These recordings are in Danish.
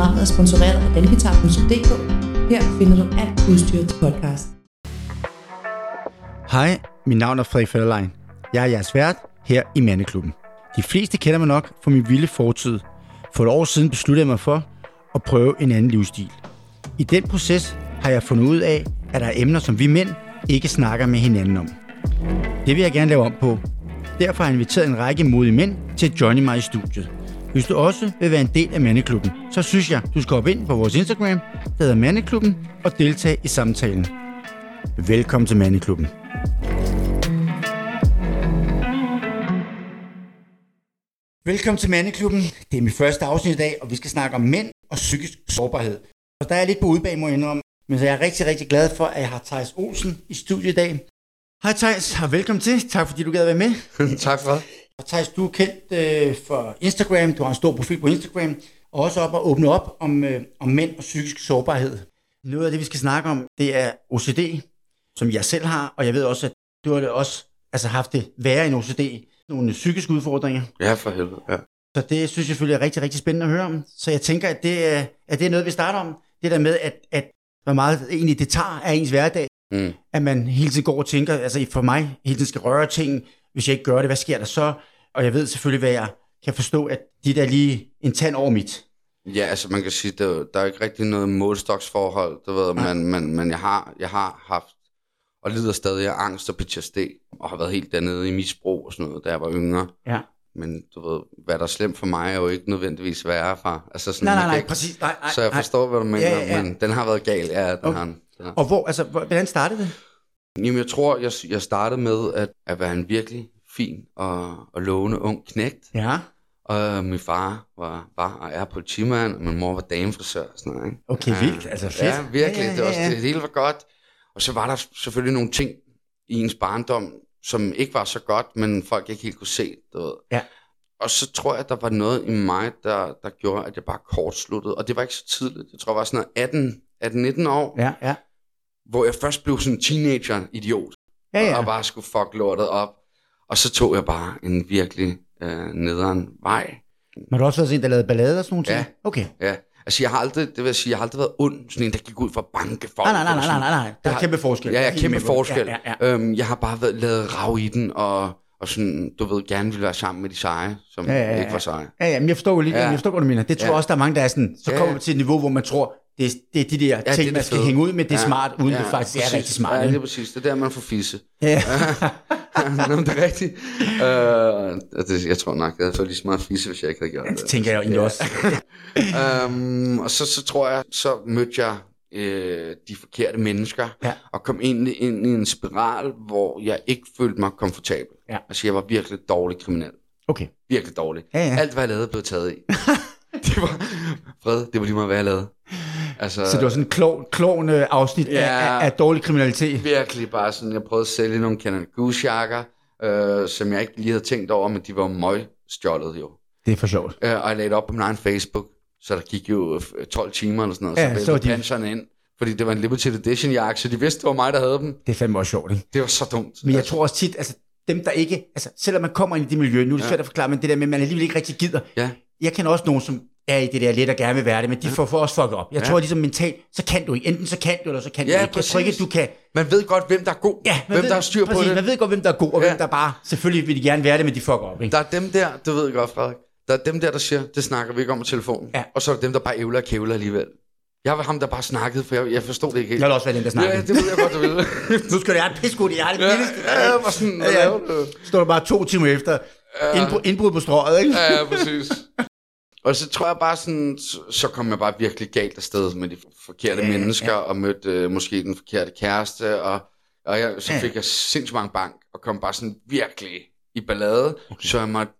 Programmet er sponsoreret af danguitar.dk. Her finder du alt udstyr til podcast. Hej, mit navn er Frederik Federlein. Jeg er jeres vært her i Mandeklubben. De fleste kender mig nok fra min vilde fortid. For et år siden besluttede jeg mig for at prøve en anden livsstil. I den proces har jeg fundet ud af, at der er emner, som vi mænd ikke snakker med hinanden om. Det vil jeg gerne lave om på. Derfor har jeg inviteret en række modige mænd til at joine mig i studiet. Hvis du også vil være en del af Mandeklubben, så synes jeg, du skal hoppe ind på vores Instagram, der hedder Mandeklubben, og deltage i samtalen. Velkommen til Mandeklubben. Velkommen til Mandeklubben. Det er mit første afsnit i dag, og vi skal snakke om mænd og psykisk sårbarhed. Og der er jeg lidt på udbag, må jeg indrømme. Men så jeg er rigtig, rigtig glad for, at jeg har Thijs Olsen i studiet i dag. Hej Thijs, og velkommen til. Tak fordi du gad være med. tak for det. Og Thijs, du er kendt øh, for Instagram, du har en stor profil på Instagram, og også op at åbne op om, øh, om mænd og psykisk sårbarhed. Noget af det, vi skal snakke om, det er OCD, som jeg selv har, og jeg ved også, at du har det også altså, haft det værre end OCD, nogle psykiske udfordringer. Ja, for helvede, ja. Så det synes jeg selvfølgelig er rigtig, rigtig spændende at høre om. Så jeg tænker, at det er, at det er noget, vi starter om. Det der med, at, at hvor meget egentlig det tager af ens hverdag, Mm. at man hele tiden går og tænker, altså for mig hele tiden skal røre ting, hvis jeg ikke gør det, hvad sker der så? Og jeg ved selvfølgelig, hvad jeg kan forstå, at de der lige en tand over mit. Ja, altså man kan sige, der, der er ikke rigtig noget målstoksforhold, du ved, Nej. men, men, men jeg, har, jeg har haft, og lider stadig af angst og PTSD, og har været helt dernede i misbrug og sådan noget, da jeg var yngre. Ja. Men du ved, hvad der er slemt for mig, er jo ikke nødvendigvis værre for. Altså sådan, Nej, nej, nej, ikke- præcis. Nej, nej, Så jeg nej. forstår, hvad du mener, Ja, ja, ja. men den har været gal, ja, den Okay. har den. har. Og hvor, altså, hvor- hvordan startede det? Jamen, jeg tror, jeg, jeg startede med at, at være en virkelig fin og, og lovende ung knægt. Ja. Og min far var, var og er politimand, og min mor var damefrisør og sådan noget. Ikke? Okay, vildt. Altså, fedt. Ja, virkelig. Ja, ja, Det, ja, ja. det hele var godt. Og så var der selvfølgelig nogle ting i ens barndom, som ikke var så godt, men folk ikke helt kunne se. Du ved. Ja. Og så tror jeg, at der var noget i mig, der, der gjorde, at jeg bare kortsluttede. Og det var ikke så tidligt. Jeg tror, jeg var sådan noget 18, 18-19 år, Ja, ja. hvor jeg først blev sådan en teenager-idiot Ja, ja. og bare skulle fuck lortet op. Og så tog jeg bare en virkelig øh, nederen vej. Men har du også været sådan der lavede ballade og sådan nogle ting? Ja. Okay. Ja, altså jeg har aldrig, det vil sige, jeg har aldrig været ond, sådan en, der gik ud for banke folk. Nej, nej, nej, nej, sådan. nej, nej. Der er har- kæmpe forskel. Ja, ja, er kæmpe forskel. Ja, ja, ja. Øhm, jeg har bare været, lavet rav i den, og, og sådan, du ved, gerne ville være sammen med de seje, som Ja, ja, ja, ikke var seje. Ja, ja, men jeg forstår jo lige, Ja. jeg forstår, hvad du mener. Det tror jeg Ja. også, der er mange, der er sådan, så kommer ja. man til et niveau, hvor man tror, det er, det er de der Ja, er ting, det man skal fede. hænge ud med, det er Ja. smart, uden Ja, det faktisk er præcis. rigtig smart. Ja, det er præcis. Det er der, man får fisse. Ja. Nå, men det er rigtigt. Øh, og det, jeg tror nok, jeg havde fået lige så meget fisse, hvis jeg ikke havde gjort Det det. tænker jeg jo egentlig også. øhm, og så, så tror jeg, så mødte jeg øh, de forkerte mennesker, Ja. og kom ind, ind i en spiral, hvor jeg ikke følte mig komfortabel. Ja. Altså, jeg var virkelig dårlig kriminel. Okay. Virkelig dårlig. Ja, ja. Alt, hvad jeg lavede, blev taget i. det var, Fred, det var lige meget, hvad jeg lavede. Altså, Så det var sådan en klovn, klovn øh, afsnit Ja. af, af, af dårlig kriminalitet. virkelig bare sådan, jeg prøvede at sælge nogle Canada Goose jakker, øh, som jeg ikke lige havde tænkt over, men de var møgstjålet jo. Det er for sjovt. Øh, og jeg lagde det op på min egen Facebook, så der gik jo øh, 12 timer eller sådan noget, Ja, så væltede de- panserne ind, fordi det var en limited edition jakke, så de vidste, det var mig, der havde dem. Det er fandme også sjovt, ikke? Det var så dumt. Men jeg tror også tit, altså dem der ikke, altså selvom man kommer ind i det miljø, nu er det Ja. svært at forklare, men det der med, at man alligevel ikke rigtig gider. Ja. Jeg kender også nogen, som er i det der lidt og gerne vil være det, men de får for os fucket op. Jeg Ja. tror ligesom mentalt, så kan du ikke. Enten så kan du, eller så kan du Ja, ikke. Jeg tror ikke, du kan... Man ved godt, hvem der er god, Ja, hvem ved, der har styr på præcis, det. Man ved godt, hvem der er god, og Ja. hvem der bare... Selvfølgelig vil de gerne være det, men de fucker op, ikke? Der er dem der, du ved godt, Frederik, der er dem der, der siger, det snakker vi ikke om på telefonen. Ja. Og så er der dem, der bare ævler og kævler alligevel. Jeg var ham, der bare snakkede, for jeg, jeg forstod det ikke helt. Jeg vil også være den, der snakker. Ja, det ved jeg godt, du vil. Nu skal det have et piskud, jeg har det ja, billigste. ja, jeg var sådan, Ja, ja. du? Står der bare to timer efter. Indbrud, indbrud på strøget, ikke? Ja, ja, præcis. Og så tror jeg bare sådan, så, kom jeg bare virkelig galt afsted med de forkerte Ja, ja, mennesker, ja. og mødte øh, måske den forkerte kæreste, og, og jeg, så Ja. fik jeg sindssygt mange bank, og kom bare sådan virkelig i ballade, okay. så jeg måtte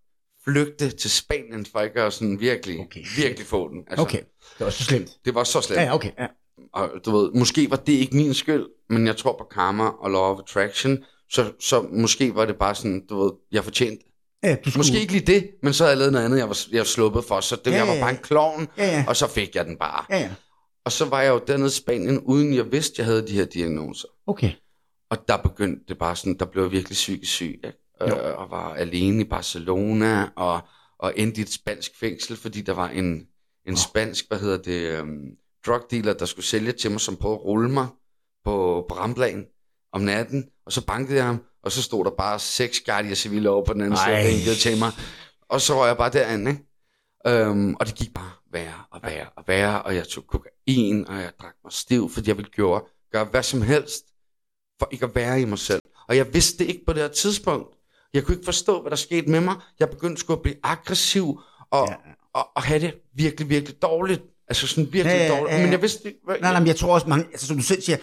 flygte til Spanien, for ikke at sådan virkelig, Okay. virkelig få den. Altså, Okay, det var så slemt. Det var så slemt. Ja, ja, okay. Ja. Og du ved, måske var det ikke min skyld, men jeg tror på karma og law of attraction, så, så måske var det bare sådan, du ved, jeg fortjente. Ja, du skulle... Måske ikke lige det, men så havde jeg lavet noget andet, jeg var, jeg var sluppet for, så det, Ja, jeg var bare en klovn, Ja, ja. og så fik jeg den bare. Ja, ja. Og så var jeg jo dernede i Spanien, uden jeg vidste, jeg havde de her diagnoser. Okay. Og der begyndte det bare sådan, der blev jeg virkelig psykisk syg, ikke? Øh, og var alene i Barcelona, og, og endte i et spansk fængsel, fordi der var en, en spansk, hvad hedder det, um, drug dealer, der skulle sælge til mig, som prøvede at rulle mig på, på Ramblagen om natten, og så bankede jeg ham, og så stod der bare seks Guardia Civile over på den anden side, Ej. og vinkede til mig. Og så var jeg bare derinde, ikke? Um, og det gik bare værre og værre og værre, og jeg tog kokain, og jeg drak mig stiv, fordi jeg ville gøre, gøre hvad som helst, for ikke at være i mig selv. Og jeg vidste det ikke på det her tidspunkt. Jeg kunne ikke forstå, hvad der skete med mig. Jeg begyndte sgu at blive aggressiv, og, Ja. og, og have det virkelig, virkelig dårligt. Altså sådan virkelig Ja, ja, dårligt. ja, ja. Men jeg vidste ikke, hvad... Nej, nej, men jeg tror også mange, altså som du selv siger,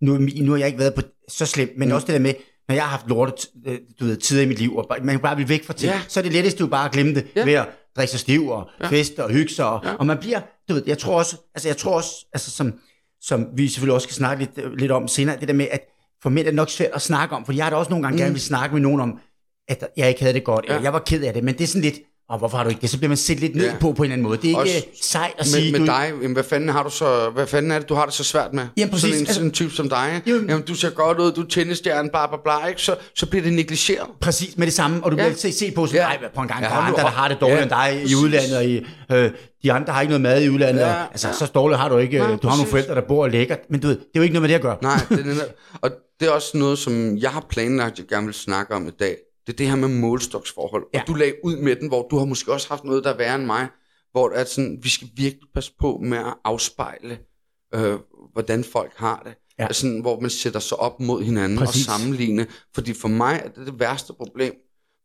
nu, nu har jeg ikke været på så slemt, men mm. også det der med, når jeg har haft lortet, øh, du ved, tider i mit liv, og man kan bare blive væk fra ting, Ja. så er det letteste jo bare at glemme det, ja. Ved at drikke sig stiv og ja. Feste og hygge sig, og, ja. Ja. og man bliver, du ved, jeg tror også, altså jeg tror også, altså som, som vi selvfølgelig også skal snakke lidt, øh, lidt om senere, det der med, at for mænd er det nok svært at snakke om, for jeg har da også nogle gange mm. gerne vil snakke med nogen om, at jeg ikke havde det godt, ja. eller jeg var ked af det, men det er sådan lidt, og hvorfor har du ikke det? Så bliver man set lidt ned ja. Ja. på på en eller anden måde. Det er ikke Også også, sejt at sige, med, med du, dig, jamen, hvad fanden har du så, hvad fanden er det, du har det så svært med? Jamen, præcis, Sådan en, altså- sådan en type som dig. Jo. Jamen, du ser godt ud, du er tennisstjerne, bla bla bla, ikke? Så, så bliver det negligeret. Præcis med det samme, og du Ja. bliver set, set på som, Ja. ja. på en gang, Ja, der er andre, der har det dårligere Ja, end dig i præcis. udlandet, og i, øh, de andre har ikke noget mad i udlandet, Ja, og, altså ja. så dårligt har du ikke, Nej, Nej, du har nogle forældre, der bor og lækkert, men du ved, det er jo ikke noget med det at gøre. Nej, det er og det er også noget, som jeg har planlagt, jeg gerne vil snakke om i dag. Det er det her med målstoksforhold. Ja. Og du lagde ud med den, hvor du har måske også haft noget, der er værre end mig, hvor er sådan, vi skal virkelig passe på med at afspejle, øh, hvordan folk har det. Ja. Altså, hvor man sætter sig op mod hinanden Præcis. og sammenligne. Fordi for mig er det det værste problem.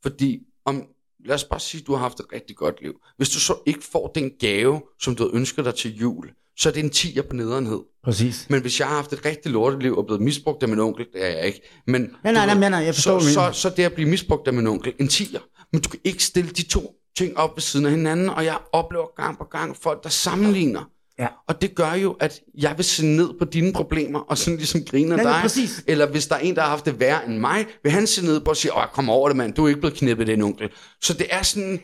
Fordi om, lad os bare sige, at du har haft et rigtig godt liv. Hvis du så ikke får den gave, som du havde ønsket dig til jul, så er det en tiger på nederenhed. Præcis. Men hvis jeg har haft et rigtig lorteliv og blevet misbrugt af min onkel, det er jeg ikke. Men Nej, nej, nej, nej, nej, jeg forstår, så, så, så det at blive misbrugt af min onkel, en tiger. Men du kan ikke stille de to ting op ved siden af hinanden, og jeg oplever gang på gang folk, der sammenligner. Ja. Og det gør jo, at jeg vil se ned på dine problemer, og sådan ligesom grine af Ja, ja, dig. præcis. Eller hvis der er en, der har haft det værre end mig, vil han se ned på og sige, åh, kom over det, mand, du er ikke blevet knippet af en onkel. Så det er sådan,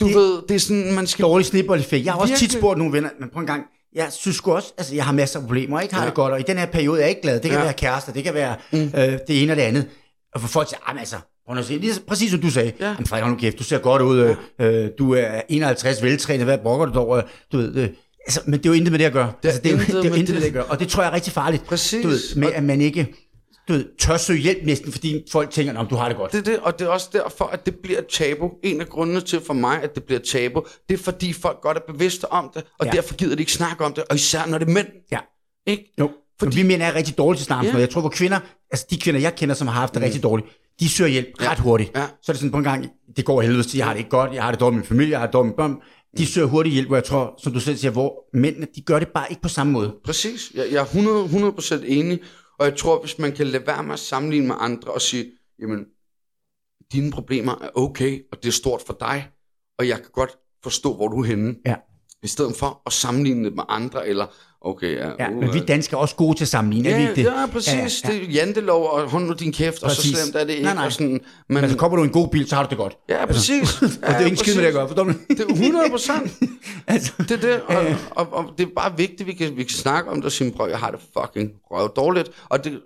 du Det- ved, det er sådan, man skal... Dårlig snibboldeffekt. Jeg har også tit Virkelig. spurgt nogle venner, men på en gang, jeg synes også, altså jeg har masser af problemer, jeg ikke har ja. Ja. det godt, og i den her periode er jeg ikke glad. Det kan ja. Ja. være kærester, det kan være mm. øh, det ene og det andet. Og for folk siger, "Jamen, altså, prøv at se, lige, præcis som du sagde, ja. Ja. jamen Frederik, nu kæft, du ser godt ud, øh, øh, du er 51 veltrænet, hvad brokker du dig over, du ved, øh, altså, men det er jo intet med det at gøre. Det er altså, det er jo intet det med det. det at gøre, og det tror jeg er rigtig farligt. Præcis. Du ved, med at man ikke du ved, tør søge hjælp næsten, fordi folk tænker, om du har det godt. Det er det, og det er også derfor, at det bliver tabu. En af grundene til for mig, at det bliver tabu, det er fordi folk godt er bevidste om det, og Ja. derfor gider de ikke snakke om det, og især når det er mænd. Ja. Ikke? Jo, fordi... Men vi mænd er rigtig dårlige til snakke Ja. Jeg tror, hvor kvinder, altså de kvinder, jeg kender, som har haft det rigtig dårligt, de søger hjælp Ja. ret hurtigt. Ja. Så er det sådan på en gang, det går helvede til, jeg har det ikke godt, jeg har det dårligt med min familie, jeg har det dårligt med børn. De søger hurtigt hjælp, hvor jeg tror, som du selv siger, hvor mændene, de gør det bare ikke på samme måde. Præcis. Jeg, jeg er 100, 100% enig, og jeg tror, hvis man kan lade være med at sammenligne med andre og sige, jamen, dine problemer er okay, og det er stort for dig, og jeg kan godt forstå, hvor du er henne. Ja. I stedet for at sammenligne det med andre, eller, okay, ja, Ja, uh, men vi danskere er også gode til at sammenligne, er vi Ja, ikke det? ja, præcis. Ja, ja. Det er jantelov, og hold nu din kæft, og så Præcis. slemt er det ikke. Nej, nej. Og sådan, men, Men altså, kommer du en god bil, så har du det godt. ja, præcis. Og det er ikke skidt med det at gøre, forstår du? Det er 100 procent. altså, Det er det, og, og, og, det er bare vigtigt, vi kan, vi kan snakke om det og sige, prøv, jeg har det fucking røv dårligt. Og det,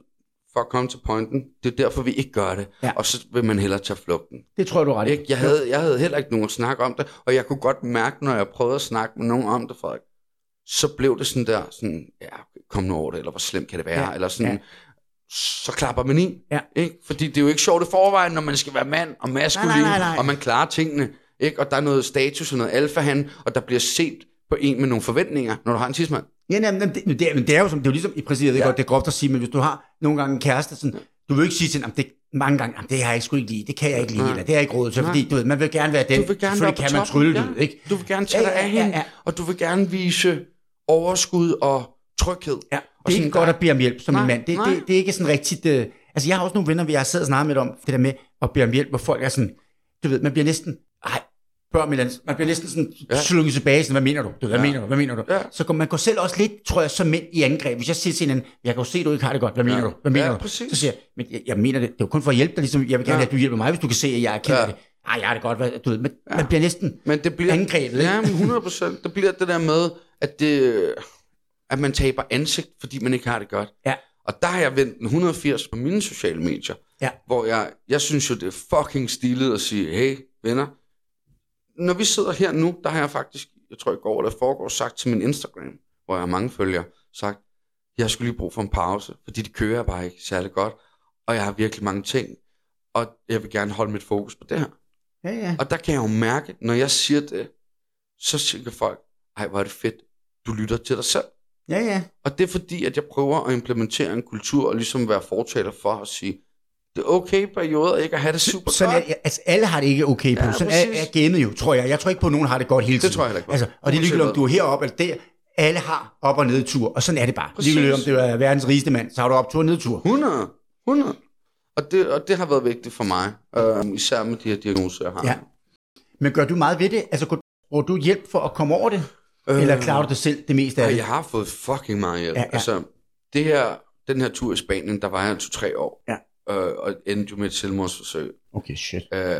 for at komme til pointen, det er derfor, vi ikke gør det. Ja. Og så vil man hellere tage flugten. det tror jeg, du ret. Ikke? Jeg, havde, jeg havde heller ikke nogen at snakke om det, og jeg kunne godt mærke, når jeg prøvede at snakke med nogen om det, Frederik, så blev det sådan der, sådan, ja, kom nu over det, eller hvor slemt kan det være, Ja, eller sådan, ja. så klapper man i. Ja. Ikke? Fordi det er jo ikke sjovt i forvejen, når man skal være mand og maskulin, Nej, nej, nej, nej. og man klarer tingene, ikke? og der er noget status og noget alfahan, og der bliver set på en med nogle forventninger, når du har en tidsmand. Ja, nej, men det, det, er, det er jo som, det er jo ligesom, i præcis, jeg ved Ja. godt, det er groft at sige, men hvis du har nogle gange en kæreste, sådan, du vil ikke sige til hende, "Jamen, det, mange gange, "Jamen, det har jeg sgu ikke lide, det kan jeg ikke lide, eller det har jeg ikke råd til, fordi du ved, man vil gerne være den, Du vil gerne være kan man trylle ja. det, ikke? Du vil gerne tage Ja, dig ja, af ja, hende, ja. og du vil gerne vise overskud og tryghed. Ja, Og det er ikke sådan godt at bede om hjælp som Nej, en mand. Det, nej. det, det er ikke sådan rigtigt... Øh, altså, jeg har også nogle venner, hvor jeg sidder og snakker med om det der med at bede om hjælp, hvor folk er sådan... Du ved, man bliver næsten... Børn med man bliver næsten sådan ja. Ja. slunget tilbage, sådan, hvad mener du? hvad Ja. mener du? Hvad mener du? Ja. Så går, man går selv også lidt, tror jeg, som mænd i angreb. Hvis jeg siger til en jeg kan jo se, at du ikke har det godt. Hvad mener Ja. du? Hvad mener Ja, du? præcis. Så siger jeg, men jeg, jeg mener det. Det er jo kun for at hjælpe dig, ligesom jeg vil gerne Ja. have, at du hjælper mig, hvis du kan se, at jeg er ked Ja. det. Ej, jeg har det godt. Hvad, du ved, man, man bliver næsten... Men det bliver... Angrebet? Ja, men 100 procent. Det bliver det der med, at, det, at man taber ansigt, fordi man ikke har det godt. Ja. Og der har jeg vendt den 180 på mine sociale medier. Ja. Hvor jeg, jeg synes jo, det er fucking stilet at sige, hey venner, når vi sidder her nu, der har jeg faktisk jeg tror i går eller foregår, sagt til min Instagram, hvor jeg har mange følgere, sagt, jeg skulle lige brug for en pause, fordi det kører bare ikke særlig godt, og jeg har virkelig mange ting, og jeg vil gerne holde mit fokus på det her. Ja, ja. Og der kan jeg jo mærke, når jeg siger det, så siger folk, ej, hvor er det fedt, du lytter til dig selv. Ja, ja. Og det er fordi, at jeg prøver at implementere en kultur, og ligesom være fortaler for at sige, det er okay i perioder ikke at have det super Sådan godt. er, altså, alle har det ikke okay på. Ja, Sådan er, præcis. er gamet jo, tror jeg. Jeg tror ikke på, at nogen har det godt hele tiden. tror jeg ikke. Altså, og det er ligegyldigt, om du er heroppe eller der. Alle har op- og nedtur, og sådan er det bare. Præcis. Ligegyldigt, om du er verdens rigeste mand, så har du optur og nedtur. 100. 100. Og det, og det har været vigtigt for mig, øh, især med de her diagnoser, jeg har. Ja. Men gør du meget ved det? Altså, bruger du hjælp for at komme over det? Øh, eller klarer du det selv det meste af Og det? jeg har fået fucking meget hjælp. Ja, Ja. Altså, det her, den her tur i Spanien, der var jeg to-tre år. Ja. Øh, og endte jo med et selvmordsforsøg. Okay, shit. Øh, jeg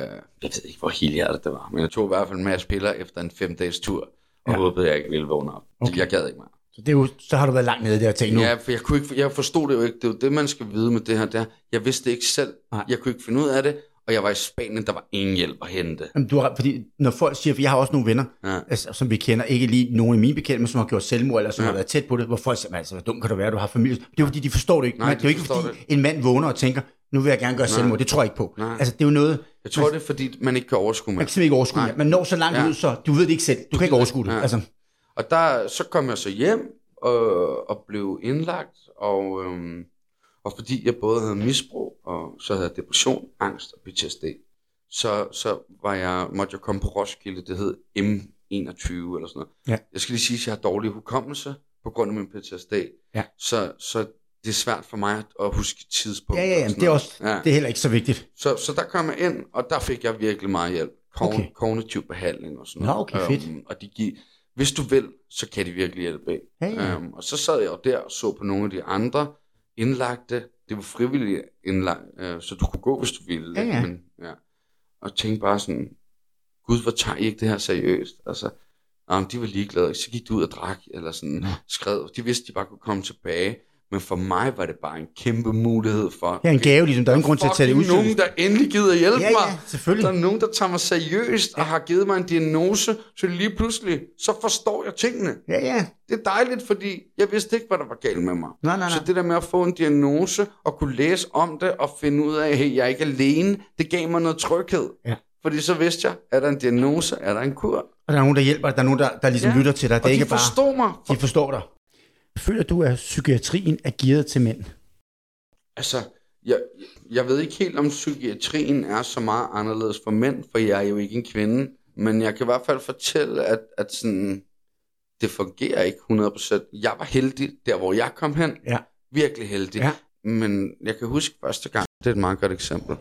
ved ikke, hvor helhjertet det var, men jeg tog i hvert fald en masse piller efter en fem-dages tur, og Ja. håbede, jeg ikke ville vågne op. Okay. Jeg gad ikke mere. Så, det er jo, så har du været langt nede der og tænkt nu. Ja, for jeg, kunne ikke, jeg forstod det jo ikke. Det er jo det, man skal vide med det her. Der. Jeg vidste det ikke selv. Nej. Jeg kunne ikke finde ud af det, og jeg var i Spanien, der var ingen hjælp at hente. Jamen, du har, fordi når folk siger, for jeg har også nogle venner, Ja. altså, som vi kender, ikke lige nogen i mine bekendte, men som har gjort selvmord, eller som ja. Har været tæt på det, hvor folk siger, altså, hvor dum kan du være, du har familie. Det er jo fordi, de forstår det ikke. Nej, Nej, det er jo de ikke fordi, det en mand vågner og tænker, nu vil jeg gerne gøre Nej. selvmord. Det tror jeg ikke på. Nej. Altså, det er jo noget, Jeg tror, det er, fordi man ikke kan overskue man mig. kan simpelthen ikke overskue. Nej. Man når så langt Ja. ud, så du ved det ikke selv. Du kan ikke overskue det. Ja. Altså, Og der, så kom jeg så hjem og, og blev indlagt, og, øhm, og fordi jeg både havde misbrug, og så havde depression, angst og PTSD, så, så var jeg, måtte jeg komme på Roskilde, det hed M21 eller sådan noget. Ja. Jeg skal lige sige, at jeg har dårlig hukommelse på grund af min PTSD, Ja. så, så det er svært for mig at huske tidspunkter. ja, ja, ja, det er også, Ja. det er heller ikke så vigtigt. Så, så der kom jeg ind, og der fik jeg virkelig meget hjælp. Kogn, Okay. Kognitiv behandling og sådan Nå, noget. okay, fedt. Øhm, og de giver, hvis du vil, så kan de virkelig hjælpe. Ikke? Ja, ja. Øhm, og så sad jeg jo der og så på nogle af de andre indlagte. Det var frivilligt indlagt, øh, så du kunne gå, hvis du ville. Ja, ja. Men, ja. Og tænkte bare sådan, Gud, hvor tager I ikke det her seriøst? Altså, om de var ligeglade, så gik de ud og drak, eller sådan skrev. De vidste, de bare kunne komme tilbage. Men for mig var det bare en kæmpe mulighed for... Ja, en gave, ligesom. Der er ingen grund til at tage det ud. Fucking nogen, der endelig gider hjælpe Ja, mig. ja, selvfølgelig. Der er nogen, der tager mig seriøst og har givet mig en diagnose, så lige pludselig, så forstår jeg tingene. Ja, ja. Det er dejligt, fordi jeg vidste ikke, hvad der var galt med mig. Nej, nej, nej. Så det der med at få en diagnose og kunne læse om det og finde ud af, hey, jeg er ikke alene, det gav mig noget tryghed. Ja. Fordi så vidste jeg, er der en diagnose, er der en kur. Og der er nogen, der hjælper. Der er nogen, der, der ligesom ja. Ja. lytter til dig. Det Og er de ikke bare... forstår mig. De forstår dig. Føler du, at psykiatrien er gearet til mænd? Altså, jeg, jeg ved ikke helt, om psykiatrien er så meget anderledes for mænd, for jeg er jo ikke en kvinde. Men jeg kan i hvert fald fortælle, at, at sådan, det fungerer ikke 100%. Jeg var heldig, der hvor jeg kom hen. Ja. Virkelig heldig. Ja. Men jeg kan huske første gang, det er et meget godt eksempel.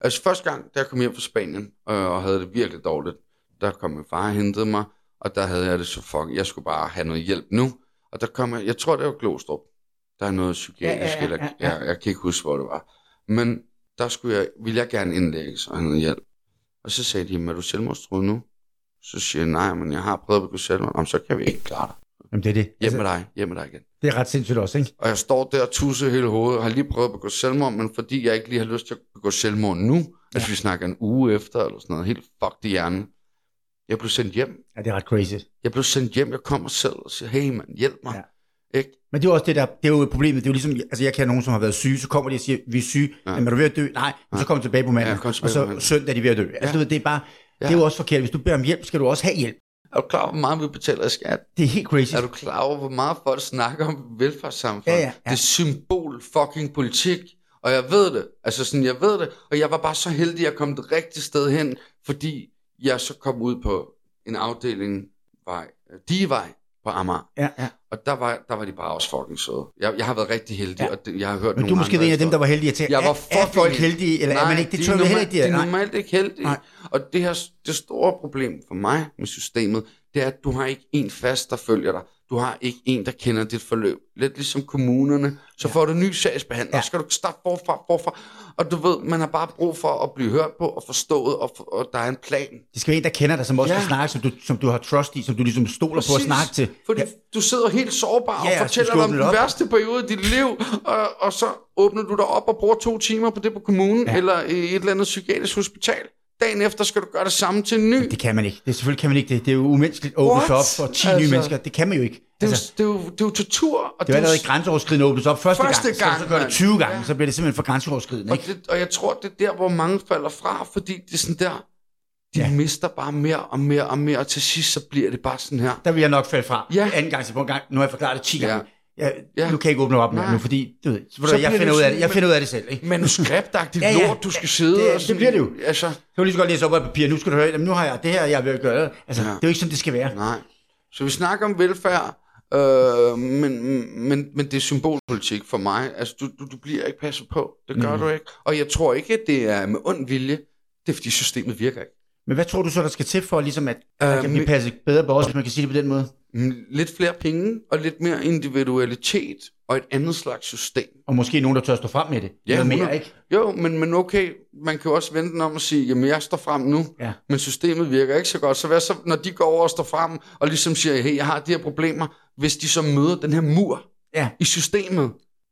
Altså første gang, jeg kom hjem fra Spanien, øh, og havde det virkelig dårligt, der kom min far og hentede mig, og der havde jeg det så fuck, jeg skulle bare have noget hjælp nu. Og der kom jeg, tror det var Glostrup, der er noget psykiatrisk, Ja, ja, ja, eller ja, ja. jeg, jeg kan ikke huske, hvor det var. Men der skulle jeg, ville jeg gerne indlægges og have noget hjælp. Og så sagde de, er du selvmordstruet nu? Så siger jeg, nej, men jeg har prøvet at begå selvmord. Jamen, så kan vi ikke klare dig. Jamen, det er det. Hjem Altså, med dig, hjem med dig igen. det er ret sindssygt også, ikke? Og jeg står der og tusser hele hovedet, og har lige prøvet at begå selvmord, men fordi jeg ikke lige har lyst til at begå selvmord nu, ja. altså vi snakker en uge efter, eller sådan noget, helt fucked i hjernen. Jeg blev sendt hjem. Ja, det er ret crazy. Jeg blev sendt hjem, jeg kommer selv og siger, hey mand, hjælp mig. Ja. Ikke? Men det er også det der, det er jo problemet. Det er jo ligesom, altså jeg kender nogen, som har været syge, så kommer de og siger, vi er syge, ja. Ja. Jamen, er du ved at dø? Nej, men så kommer de tilbage på mandag, Ja, og så søndag er de ved at dø. Altså, Ja. du ved, det er bare, Ja. det er jo også forkert. Hvis du beder om hjælp, skal du også have hjælp. Er du klar over, hvor meget vi betaler i skat? Det er helt crazy. Er du klar over, hvor meget folk snakker om velfærdssamfund? Ja, ja, ja. Det er symbol fucking politik. Og jeg ved det. Altså sådan, jeg ved det. Og jeg var bare så heldig, at jeg kom det rigtige sted hen, fordi jeg så kom ud på en afdeling, vej, Digevej på Amager. Ja, ja. Og der var, der var de bare også fucking søde. Jeg, jeg har været rigtig heldig, Ja. og det, jeg har hørt Men du er måske en af dem, der var heldige at tænke, Jeg var er, er folk heldig. heldige, eller er man ikke? Det de tror jeg heller ikke, de er Nej. normalt ikke heldige. Nej. Og det her det store problem for mig med systemet, det er, at du har ikke en fast, der følger dig. Du har ikke en, der kender dit forløb. Lidt ligesom kommunerne. Så Ja. får du en ny sagsbehandler, Ja. så skal du starte forfra, forfra. Og du ved, man har bare brug for at blive hørt på og forstået, og, for, og der er en plan. Det skal være en, der kender dig, som også Ja. kan snakke, som du, som du har trust i, som du ligesom stoler på at Præcis. snakke til. Fordi Ja. du sidder helt sårbar Ja, og fortæller dig om den op. værste periode i dit liv, og, og så åbner du dig op og bruger to timer på det på kommunen, ja. eller i et eller andet psykiatrisk hospital. Dagen efter skal du gøre det samme til en ny. Det kan man ikke. Det, selvfølgelig kan man ikke det. Det er jo umenneskeligt at åbne op for 10 nye Altså, mennesker. Det kan man jo ikke. Det er, Altså, jo, det, er jo, det er jo tortur. Og det er jo- allerede grænseoverskridende åbnes op første, Første gang. gang, så, så gør det mand. 20 gange, så bliver det simpelthen for grænseoverskridende. Og, Ikke? det, og jeg tror, det er der, hvor mange falder fra, fordi det er sådan der, de Ja. ja. mister bare mere og mere og mere, og til sidst så bliver det bare sådan her. Der vil jeg nok falde fra. Ja. Anden gang, så på en gang. Nu har jeg forklaret det 10 Ja. gange. Ja. Nu kan jeg ikke åbne op mere Nej. nu, fordi du ved, så, Så jeg, finder det ud af det. jeg finder ud af det selv. Ikke? Manuskriptagtigt Ja, ja, ja. lort, du skal sidde Det- og det sådan, bliver det jo. Altså, Så jeg lige så godt læse op af papir. Nu skal du høre, jamen, nu har jeg det her, jeg vil gøre. Altså, Ja. det er jo ikke sådan, det skal være. nej. Så vi snakker om velfærd, øh, men, men, men det er symbolpolitik for mig. Altså, du, du, du bliver ikke passet på. Det gør Mm. du ikke. Og jeg tror ikke, at det er med ond vilje. Det er, fordi systemet virker ikke. Men hvad tror du så, der skal til for, ligesom at der Øh, kan blive men- passet bedre på os, hvis man kan sige det på den måde? Mm, Lidt flere penge, og lidt mere individualitet, og et andet slags system. Og måske nogen, der tør stå frem med det. Ja, Noget mere, 100. ikke? Jo, men, men okay, man kan jo også vente den om og sige, jamen jeg står frem nu, Ja. men systemet virker ikke så godt. Så hvad så, når de går over og står frem og ligesom siger, hey, jeg har de her problemer, hvis de så møder den her mur Ja. i systemet,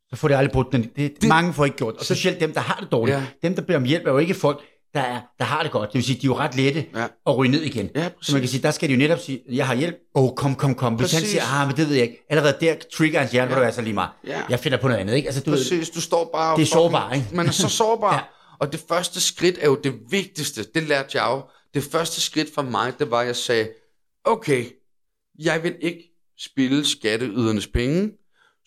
Så får det aldrig brudt den. Det, det, mange får ikke gjort. Og specielt dem, der har det dårligt. Ja. Dem, der beder om hjælp, er jo ikke folk, der, er, der har det godt. Det vil sige, de er jo ret lette Ja. at ryge ned igen. Ja, Så præcis. man kan sige, der skal de jo netop sige, jeg har hjælp. Åh, oh, kom, kom, kom. Hvis han Præcis. siger, ah, men det ved jeg ikke. Allerede der trigger hans hjerne, ja. Du altså lige meget. Ja. Jeg finder på noget andet, ikke? Altså, du ved, Præcis, du står bare... Det er sårbar, ikke? Man er så sårbar. Ja. Og det første skridt er jo det vigtigste. Det lærte jeg jo. Det første skridt for mig, det var, at jeg sagde, okay, jeg vil ikke spille skatteydernes penge,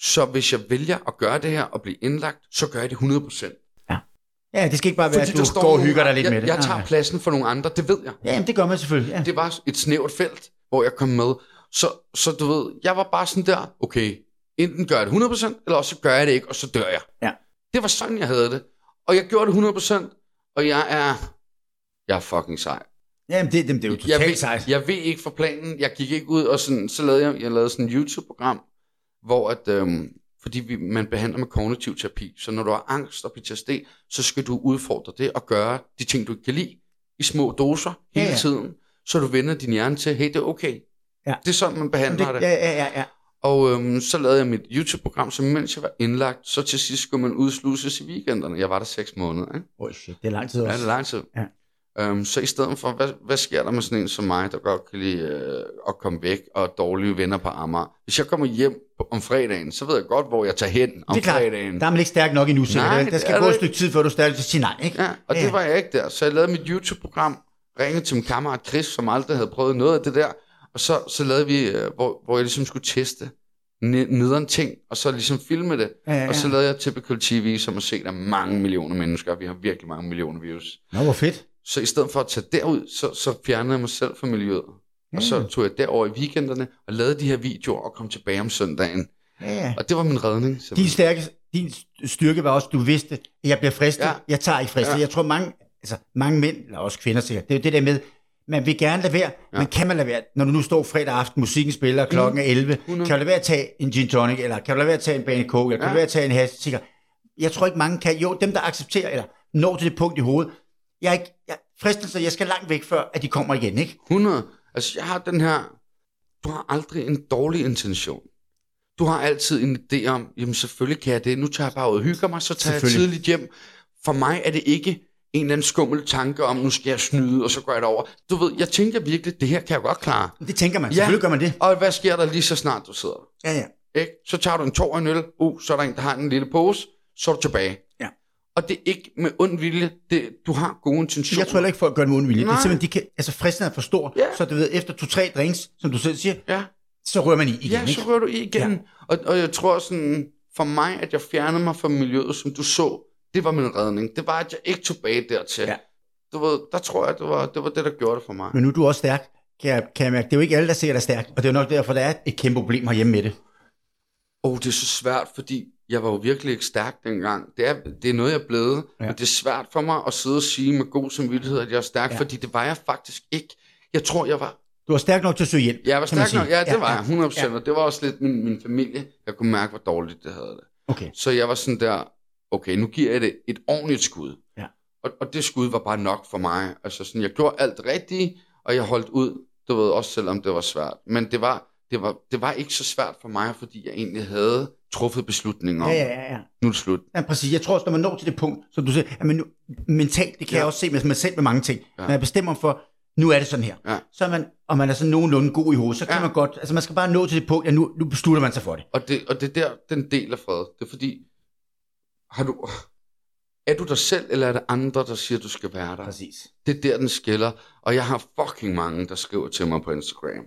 så hvis jeg vælger at gøre det her og blive indlagt, så gør jeg det 100%. Ja, det skal ikke bare være, Fordi at du går og hygger dig lidt jeg, med det. Jeg Nej, tager pladsen for nogle andre, det ved jeg. Ja, jamen, det gør man selvfølgelig. Ja. Det var et snævert felt, hvor jeg kom med. Så, så du ved, jeg var bare sådan der, okay, enten gør jeg det 100%, eller også så gør jeg det ikke, og så dør jeg. Ja. Det var sådan, jeg havde det. Og jeg gjorde det 100%, og jeg er, jeg er fucking sej. Jamen, det, det, det er jo jeg totalt ved, sejt. jeg ved ikke for planen, jeg gik ikke ud, og sådan, så lavede jeg, jeg lavede sådan et YouTube-program, hvor at, øhm, fordi vi, man behandler med kognitiv terapi, så når du har angst og PTSD, så skal du udfordre det og gøre de ting, du ikke kan lide, i små doser hele Ja, ja. tiden, så du vender din hjerne til, hey, det er okay. Ja. Det er sådan, man behandler det. det, ja, ja, ja, ja. Og øhm, så lavede jeg mit YouTube-program, så mens jeg var indlagt, så til sidst skulle man udsluses i weekenderne. Jeg var der seks måneder, ikke? Oh, shit, det er lang tid Ja, også. det er lang tid. Ja. Øhm, så i stedet for, hvad, hvad sker der med sådan en som mig, der godt kan lide øh, at komme væk og dårlige venner på Amager? Hvis jeg kommer hjem på, om fredagen, så ved jeg godt, hvor jeg tager hen om Det er klart, fredagen. der er man ikke stærk nok endnu, sikkert. Nej? Der skal gå et stykke tid, før du stadig skal sige nej, ikke? Ja, og Ja. det var jeg ikke der. Så jeg lavede mit YouTube-program, ringede til min kammerat Chris, som aldrig havde prøvet noget af det der, og så, så lavede vi, øh, hvor, hvor jeg ligesom skulle teste ne- nederen ting, og så ligesom filme det. Ja, ja, Og så lavede jeg Typical TV, som er set af mange millioner mennesker. Vi har virkelig mange millioner views. Nå, hvor fedt. Så i stedet for at tage derud, så, så fjernede jeg mig selv fra miljøet. Og så Ja. tog jeg derover i weekenderne og lavede de her videoer og kom tilbage om søndagen. Ja, ja. Og det var min redning. Din, stærke... din styrke var også, du vidste, at jeg bliver fristet, ja. Ja. jeg tager ikke fristet. Ja. Ja. Jeg tror mange, altså mange mænd, eller også kvinder sikkert, det er jo det der med, man vil gerne lade være, ja. men kan man lade være, når du nu står fredag aften, musikken spiller, klokken er 11, 100. kan du lade være at tage en gin tonic, eller kan du lade være at tage en bane coke, eller kan Ja. du lade være at tage en hash Jeg tror ikke mange kan, jo, dem der accepterer, eller når til det punkt i hovedet, jeg er ikke, jeg, fristelser, jeg skal langt væk før, at de kommer igen, ikke? 100. Altså, jeg har den her... Du har aldrig en dårlig intention. Du har altid en idé om, jamen selvfølgelig kan jeg det. Nu tager jeg bare ud og hygger mig, så tager jeg tidligt hjem. For mig er det ikke en eller anden skummel tanke om, nu skal jeg snyde, og så går jeg derover. Du ved, jeg tænker virkelig, det her kan jeg godt klare. Det tænker man, selvfølgelig gør man det. Og hvad sker der lige så snart du sidder der? Ja, ja. Ikke? Så tager du en tår og en øl, uh, så er der en, der har en lille pose, så er du tilbage. Og det er ikke med ond vilje, det, du har gode intentioner. Jeg tror heller ikke, folk gør det med ond vilje. Det er Nej. simpelthen, de kan, altså fristelsen er for stor, Ja. så du ved, efter to-tre drinks, som du selv siger, Ja, så rører man i igen, ja ikke? så rører du i igen. Ja. Og, og jeg tror sådan, for mig, at jeg fjernede mig fra miljøet, som du så, det var min redning. Det var, at jeg ikke tog bag dertil. Ja. Du ved, der tror jeg, det var, det var det, der gjorde det for mig. Men nu er du også stærk, kan jeg, kan jeg mærke. Det er jo ikke alle, der sikkert er stærk, og det er jo nok derfor, der er et kæmpe problem herhjemme med det. Åh, oh, det er så svært, fordi jeg var jo virkelig ikke stærk dengang. Det er, det er noget, jeg er blevet, Ja. ja. men det er svært for mig at sidde og sige med god samvittighed, at jeg er stærk, Ja. ja. fordi det var jeg faktisk ikke. Jeg tror, jeg var Du var stærk nok til at søge hjælp. Jeg var stærk nok, ja, det var jeg, 100%, Ja. og det var også lidt min, min familie. Jeg kunne mærke, hvor dårligt det havde det. Okay. Så jeg var sådan der, okay, nu giver jeg det et ordentligt skud. Ja. Og, og det skud var bare nok for mig. Altså sådan, jeg gjorde alt rigtigt, og jeg holdt ud, du ved, også selvom det var svært. Men det var, det var, det var ikke så svært for mig, fordi jeg egentlig havde truffet beslutninger om, Ja, ja, ja, nu er det slut. Ja, præcis. Jeg tror også, når man når til det punkt, som du siger, at man nu, mentalt, det kan ja. Jeg også se med mig selv med mange ting. Ja. Når jeg bestemmer for, nu er det sådan her, Ja. så er man, og man er sådan nogenlunde god i hovedet, så kan ja. Man godt, altså man skal bare nå til det punkt, at nu, nu beslutter man sig for det. Og det, og det er der, den del af fred. Det er fordi, har du, er du dig selv, eller er det andre, der siger, du skal være der? Præcis. Det er der, den skiller. Og jeg har fucking mange, der skriver til mig på Instagram.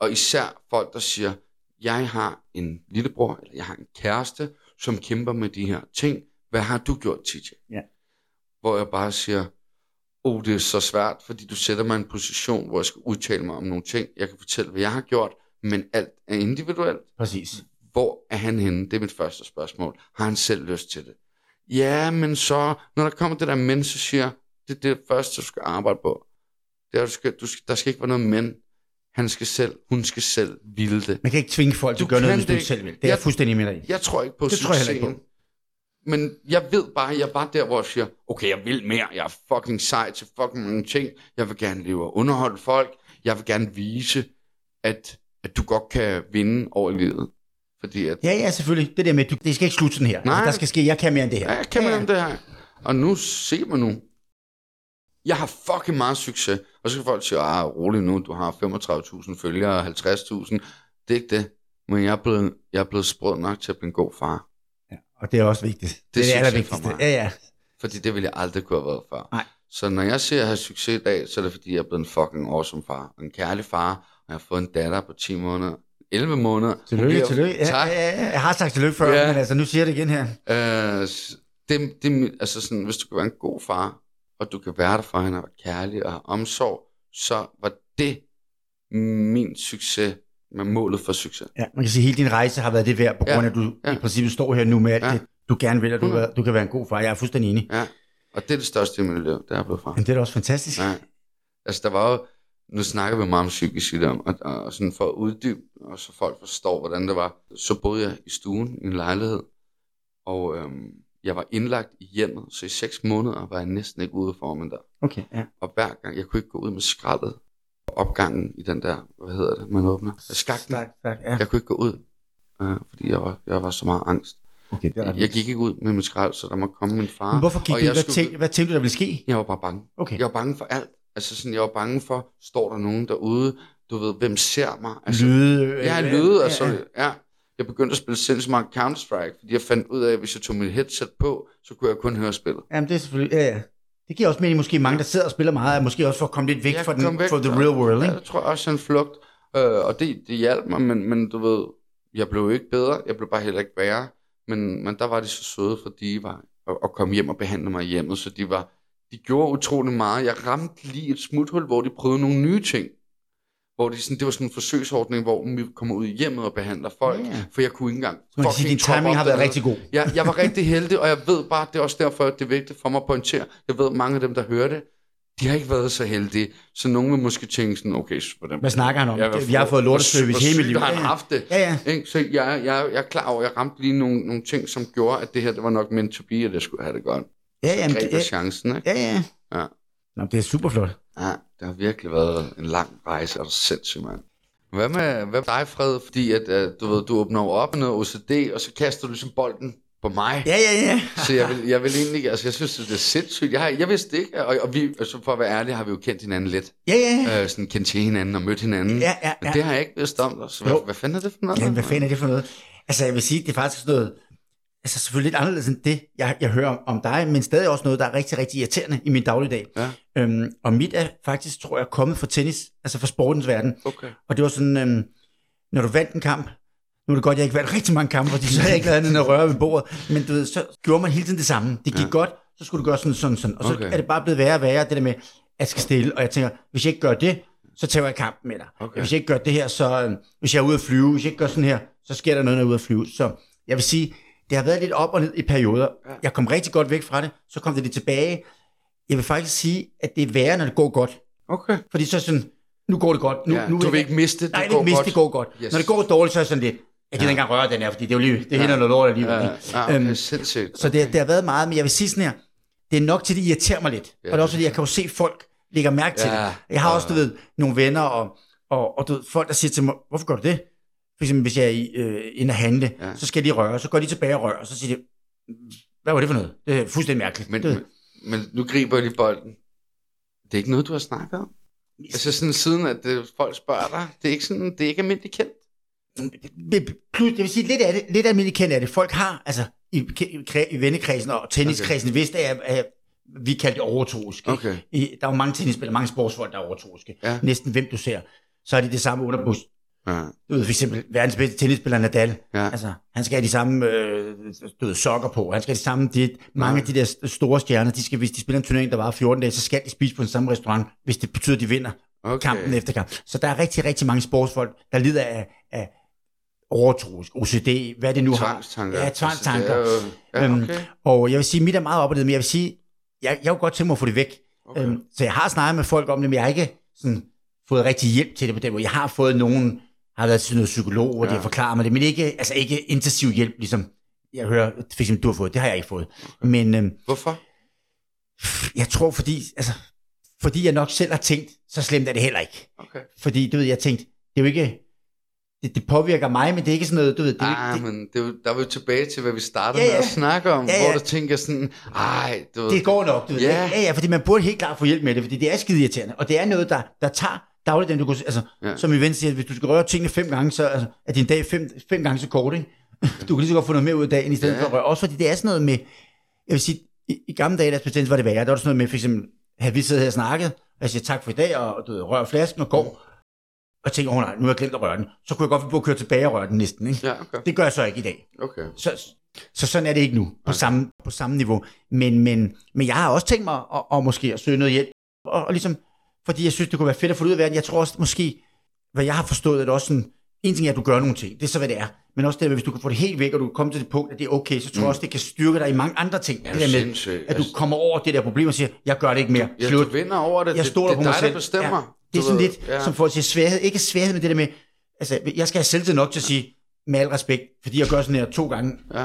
Og især folk, der siger, jeg har en lillebror, eller jeg har en kæreste, som kæmper med de her ting. Hvad har du gjort, TJ? Ja. Hvor jeg bare siger, oh, det er så svært, fordi du sætter mig i en position, hvor jeg skal udtale mig om nogle ting. Jeg kan fortælle, hvad jeg har gjort, men alt er individuelt. Præcis. Hvor er han henne? Det er mit første spørgsmål. Har han selv lyst til det? Ja, men så, når der kommer det der men, så siger det er det første, du skal arbejde på. Det er, du skal, du skal, der skal ikke være noget men. Han skal selv, hun skal selv ville det. Man kan ikke tvinge folk til Du at gøre noget, hvis du ikke selv vil. Det er jeg Jeg- fuldstændig med dig. Jeg tror ikke på Det tror jeg ikke succesen. Men jeg ved bare, jeg er bare der, hvor jeg siger, okay, jeg vil mere. Jeg er fucking sej til fucking mange ting. Jeg vil gerne leve og underholde folk. Jeg vil gerne vise, at, at du godt kan vinde over livet. Fordi at, Ja, ja, selvfølgelig. Det der med, du, det skal ikke slutte sådan her. Altså, Nej. der skal ske, jeg kan mere end det her. Ja, jeg kan ja. det her. Og nu se mig nu. Jeg har fucking meget succes. Og så kan folk sige, ah, rolig nu, du har 35.000 følgere og 50.000. Det er ikke det. Men jeg er blevet, jeg er blevet sprød nok til at blive en god far. Ja, og det er også vigtigt. Det, Det er det succes for allervigtigste. mig. Ja, ja. Fordi det ville jeg aldrig kunne have været før. Nej. Så når jeg siger, at jeg har succes i dag, så er det fordi, jeg er blevet en fucking awesome far. En kærlig far. Og jeg har fået en datter på 10 måneder. 11 måneder. Tillykke, bliver- tillykke. Ja, Tak. ja, ja, jeg har sagt tillykke før, Ja. men altså, nu siger jeg det igen her. Øh, det, det, altså sådan, hvis du kan være en god far, og du kan være der for hende og være kærlig og have omsorg, så var det min succes med målet for succes. Ja, man kan sige, at hele din rejse har været det værd, på Ja, grund af, at du ja. i princippet står her nu med alt Ja. det, du gerne vil, og du, 100. du kan være en god far. Jeg er fuldstændig enig. Ja. Og det er det største i mit liv, det er blevet far. Men det er da også fantastisk. Ja. Altså, der var jo, nu snakker vi meget om psykisk sygdom, og, og sådan for at uddybe, og så folk forstår, hvordan det var, så boede jeg i stuen i en lejlighed, og øhm, jeg var indlagt i hjemmet, så i seks måneder var jeg næsten ikke ude for dør. Okay, ja. Og hver gang, jeg kunne ikke gå ud med skraldet på opgangen i den der, hvad hedder det, man åbner? Skakten. Tak, tak, ja. Jeg kunne ikke gå ud, øh, fordi jeg var, jeg var så meget angst. Okay, det ret Jeg gik ikke ud med min skrald, så der må komme min far. Men hvorfor gik og du? jeg Hvad, skulle- tænkte, hvad tænkte du, der ville ske? Jeg var bare bange. Okay. Jeg var bange for alt. Altså sådan, jeg var bange for, står der nogen derude, du ved, hvem ser mig? Altså, Lyde. øh, Jeg har øh, lyde, ja, altså, ja. ja. Jeg begyndte at spille sindssygt meget Counter-Strike, fordi jeg fandt ud af, at hvis jeg tog mit headset på, så kunne jeg kun høre spillet. Jamen, det er selvfølgelig, ja, ja. Det giver også mening, måske mange, der sidder og spiller meget, måske også for at komme lidt væk Jeg fra, den, væk fra the real world, Ja, ikke? tror jeg også er en flugt. Øh, og det, det hjalp mig, men, men du ved, jeg blev ikke bedre, jeg blev bare heller ikke værre. Men, men der var de så søde, for de var at, at komme hjem og behandle mig i hjemmet, så de var, de gjorde utrolig meget. Jeg ramte lige et smuthul, hvor de prøvede nogle nye ting. Hvor de sådan, det var sådan en forsøgsordning, hvor vi kommer ud i hjemmet og behandler folk, Ja. for jeg kunne ikke engang Man sige, din timing har været rigtig god. Jeg, jeg var rigtig heldig, og jeg ved bare, det er også derfor, at det er vigtigt for mig at pointere. Jeg ved, at mange af dem, der hører det, de har ikke været så heldige. Så nogen vil måske tænke sådan, okay, hvordan, Hvad snakker han om? Ja, hvor- Jeg har fået lorteservice hele mit liv. har han Ja, ja. haft det. Ja, ja. Ikke? Så jeg, jeg, jeg er klar over, at jeg ramte lige nogle, nogle ting, som gjorde, at det her det var nok meant to be, at jeg skulle have det godt. Ja, jamen, det, ja, chancen, ikke? ja, ja. Ja. Nå, det er super flot. Ja, det har virkelig været en lang rejse, og det er sindssygt, mand. Hvad med, hvad med dig, Fred? Fordi at, uh, du ved, du åbner jo op med noget OCD, og så kaster du ligesom bolden på mig. Ja, ja, ja. Så jeg vil, jeg vil egentlig, altså jeg synes, det er sindssygt. Jeg, har, jeg vidste ikke, og, og vi, altså for at være ærlig, har vi jo kendt hinanden lidt. Ja, ja, ja. Øh, sådan kendt til hinanden og mødt hinanden. Ja, ja, Men ja. det har jeg ikke vidst om dig, så hvad, Jo. hvad fanden er det for noget? Jamen, hvad fanden er det for noget? Altså, jeg vil sige, det er faktisk sådan noget, altså selvfølgelig lidt anderledes end det, jeg, jeg hører om, dig, men stadig også noget, der er rigtig, rigtig irriterende i min dagligdag. Ja. Øhm, og mit er faktisk, tror jeg, kommet fra tennis, altså fra sportens verden. Okay. Og det var sådan, øhm, når du vandt en kamp, nu er det godt, jeg ikke vandt rigtig mange kampe, fordi så har jeg ikke lavet andet end at røre ved bordet, men du ved, så gjorde man hele tiden det samme. Det gik Ja. godt, så skulle du gøre sådan, sådan, sådan. Og så Okay. okay. er det bare blevet værre og værre, det der med, at jeg skal stille, og jeg tænker, hvis jeg ikke gør det, så tager jeg kampen med dig. Okay. Hvis jeg ikke gør det her, så øhm, hvis jeg er ude at flyve, hvis jeg ikke gør sådan her, så sker der noget, når jeg er ude at flyve. Så jeg vil sige, det har været lidt op og ned i perioder. Ja. Jeg kom rigtig godt væk fra det, så kom det lidt tilbage. Jeg vil faktisk sige, at det er værre, når det går godt. Okay. Fordi så sådan, nu går det godt. Nu, Ja, nu du vil ikke miste det, Nej, går miste, godt. det går godt. Yes. Når det går dårligt, så er sådan lidt, jeg gider Ja. ikke engang røre den her, fordi det er jo lige, det Ja. hænder noget lort alligevel. Ja, ikke? ja, okay, Øhm, sindssygt. Så det, det har været meget, men jeg vil sige sådan her, det er nok til, det irriterer mig lidt. Ja, og det er også fordi, jeg kan jo se, at folk lægger mærke til Ja, det. Jeg har ja. også, du ved, nogle venner og, og, og du ved, folk, der siger til mig, hvorfor gør du det? For eksempel hvis jeg er i, øh, inde at handle, Ja. så skal de røre, så går de tilbage og rører, og så siger de, hvad var det for noget? Det er fuldstændig mærkeligt. Men, det, men, men nu griber jeg lige bolden. Det er ikke noget, du har snakket om? Altså sådan siden, at det, folk spørger dig, det er ikke sådan, det er ikke almindeligt kendt. Plus, det vil sige, lidt af det, lidt almindeligt kendt er det. Folk har, altså, i, i, vennekredsen og tenniskredsen, okay. vidste at, at vi kaldte det overtroiske. Okay. I, der er jo mange tennisspillere, mange sportsfolk, der er overtroiske. Ja. Næsten hvem du ser, så er de det samme underbus. Ja. Du ved, for eksempel verdens bedste tennisspiller Nadal. Ja. Altså, han skal have de samme øh, du ved, sokker på. Han skal have de samme... De, mange af de der store stjerner, de skal, hvis de spiller en turnering, der var 14 dage, så skal de spise på den samme restaurant, hvis det betyder, at de vinder Okay. kampen efter kamp. Så der er rigtig, rigtig mange sportsfolk, der lider af, af overtroisk, OCD, hvad det nu Tvangstanker. har. Ja, tvangstanker. Altså, det er jo- ja, okay. Øhm, og jeg vil sige, mit er meget op ad det, men jeg vil sige, jeg, jeg kunne godt tænke mig at få det væk. Okay. Øhm, så jeg har snakket med folk om det, men jeg har ikke sådan, fået rigtig hjælp til det på den måde. Jeg har fået nogen, har været til noget psykolog, hvor ja. Ja. de har forklaret mig det, men ikke, altså ikke intensiv hjælp, ligesom jeg hører, for eksempel du har fået. Det har jeg ikke fået. Okay. Men øhm, Hvorfor? jeg tror, fordi, altså, fordi jeg nok selv har tænkt, så slemt er det heller ikke. Okay. Fordi, du ved, jeg tænkte, det er jo ikke, det, det påvirker mig, men det er ikke sådan noget, du ved, det er Ah, ikke, det, men det, er der er vi jo tilbage til, hvad vi startede Ja, med ja. at snakke om, Ja, ja. hvor du tænker sådan, ej, du ved, det går nok, du ved. Ja. Ja, ja, fordi man burde helt klart få hjælp med det, fordi det er skide irriterende, og det er noget, der, der tager dagligdagen, du kunne, altså, Ja. som ven siger, hvis du skal røre tingene fem gange, så altså, er din dag fem, fem gange så kort, ikke? Du kan lige så godt få noget mere ud af dagen, i stedet Ja. for at røre. Også fordi det er sådan noget med, jeg vil sige, i, i gamle dage, deres var det værre, der var sådan noget med, for eksempel, havde vi siddet her og snakket, og jeg siger tak for i dag, og du ved, rører flasken og går, og tænker, åh oh, nej, nu har jeg glemt at røre den. Så kunne jeg godt finde på at køre tilbage og røre den næsten, ikke? Ja, okay. Det gør jeg så ikke i dag. okay. Så, så sådan er det ikke nu, på, samme, på samme niveau. Men, men, men jeg har også tænkt mig at, at måske at søge noget hjælp. Og, og ligesom, fordi jeg synes, det kunne være fedt at få det ud af verden. Jeg tror også måske, hvad jeg har forstået, at det også sådan, en ting er, at du gør nogle ting. Det er så, hvad det er. Men også det, at hvis du kan få det helt væk, og du kan komme til det punkt, at det er okay, så tror jeg også, det kan styrke dig i mange andre ting. Ja, det der med, at du kommer over det der problem og siger, jeg gør det ikke mere. Ja, Slut. du vinder over det. Jeg Det- stoler det, på er mig dig, selv. der bestemmer. Ja, det er sådan ved, lidt, ja. som folk siger, sværhed. Ikke sværhed, men det der med, altså, jeg skal have selvtid nok til at sige, med al respekt, fordi jeg gør sådan her to gange, Ja.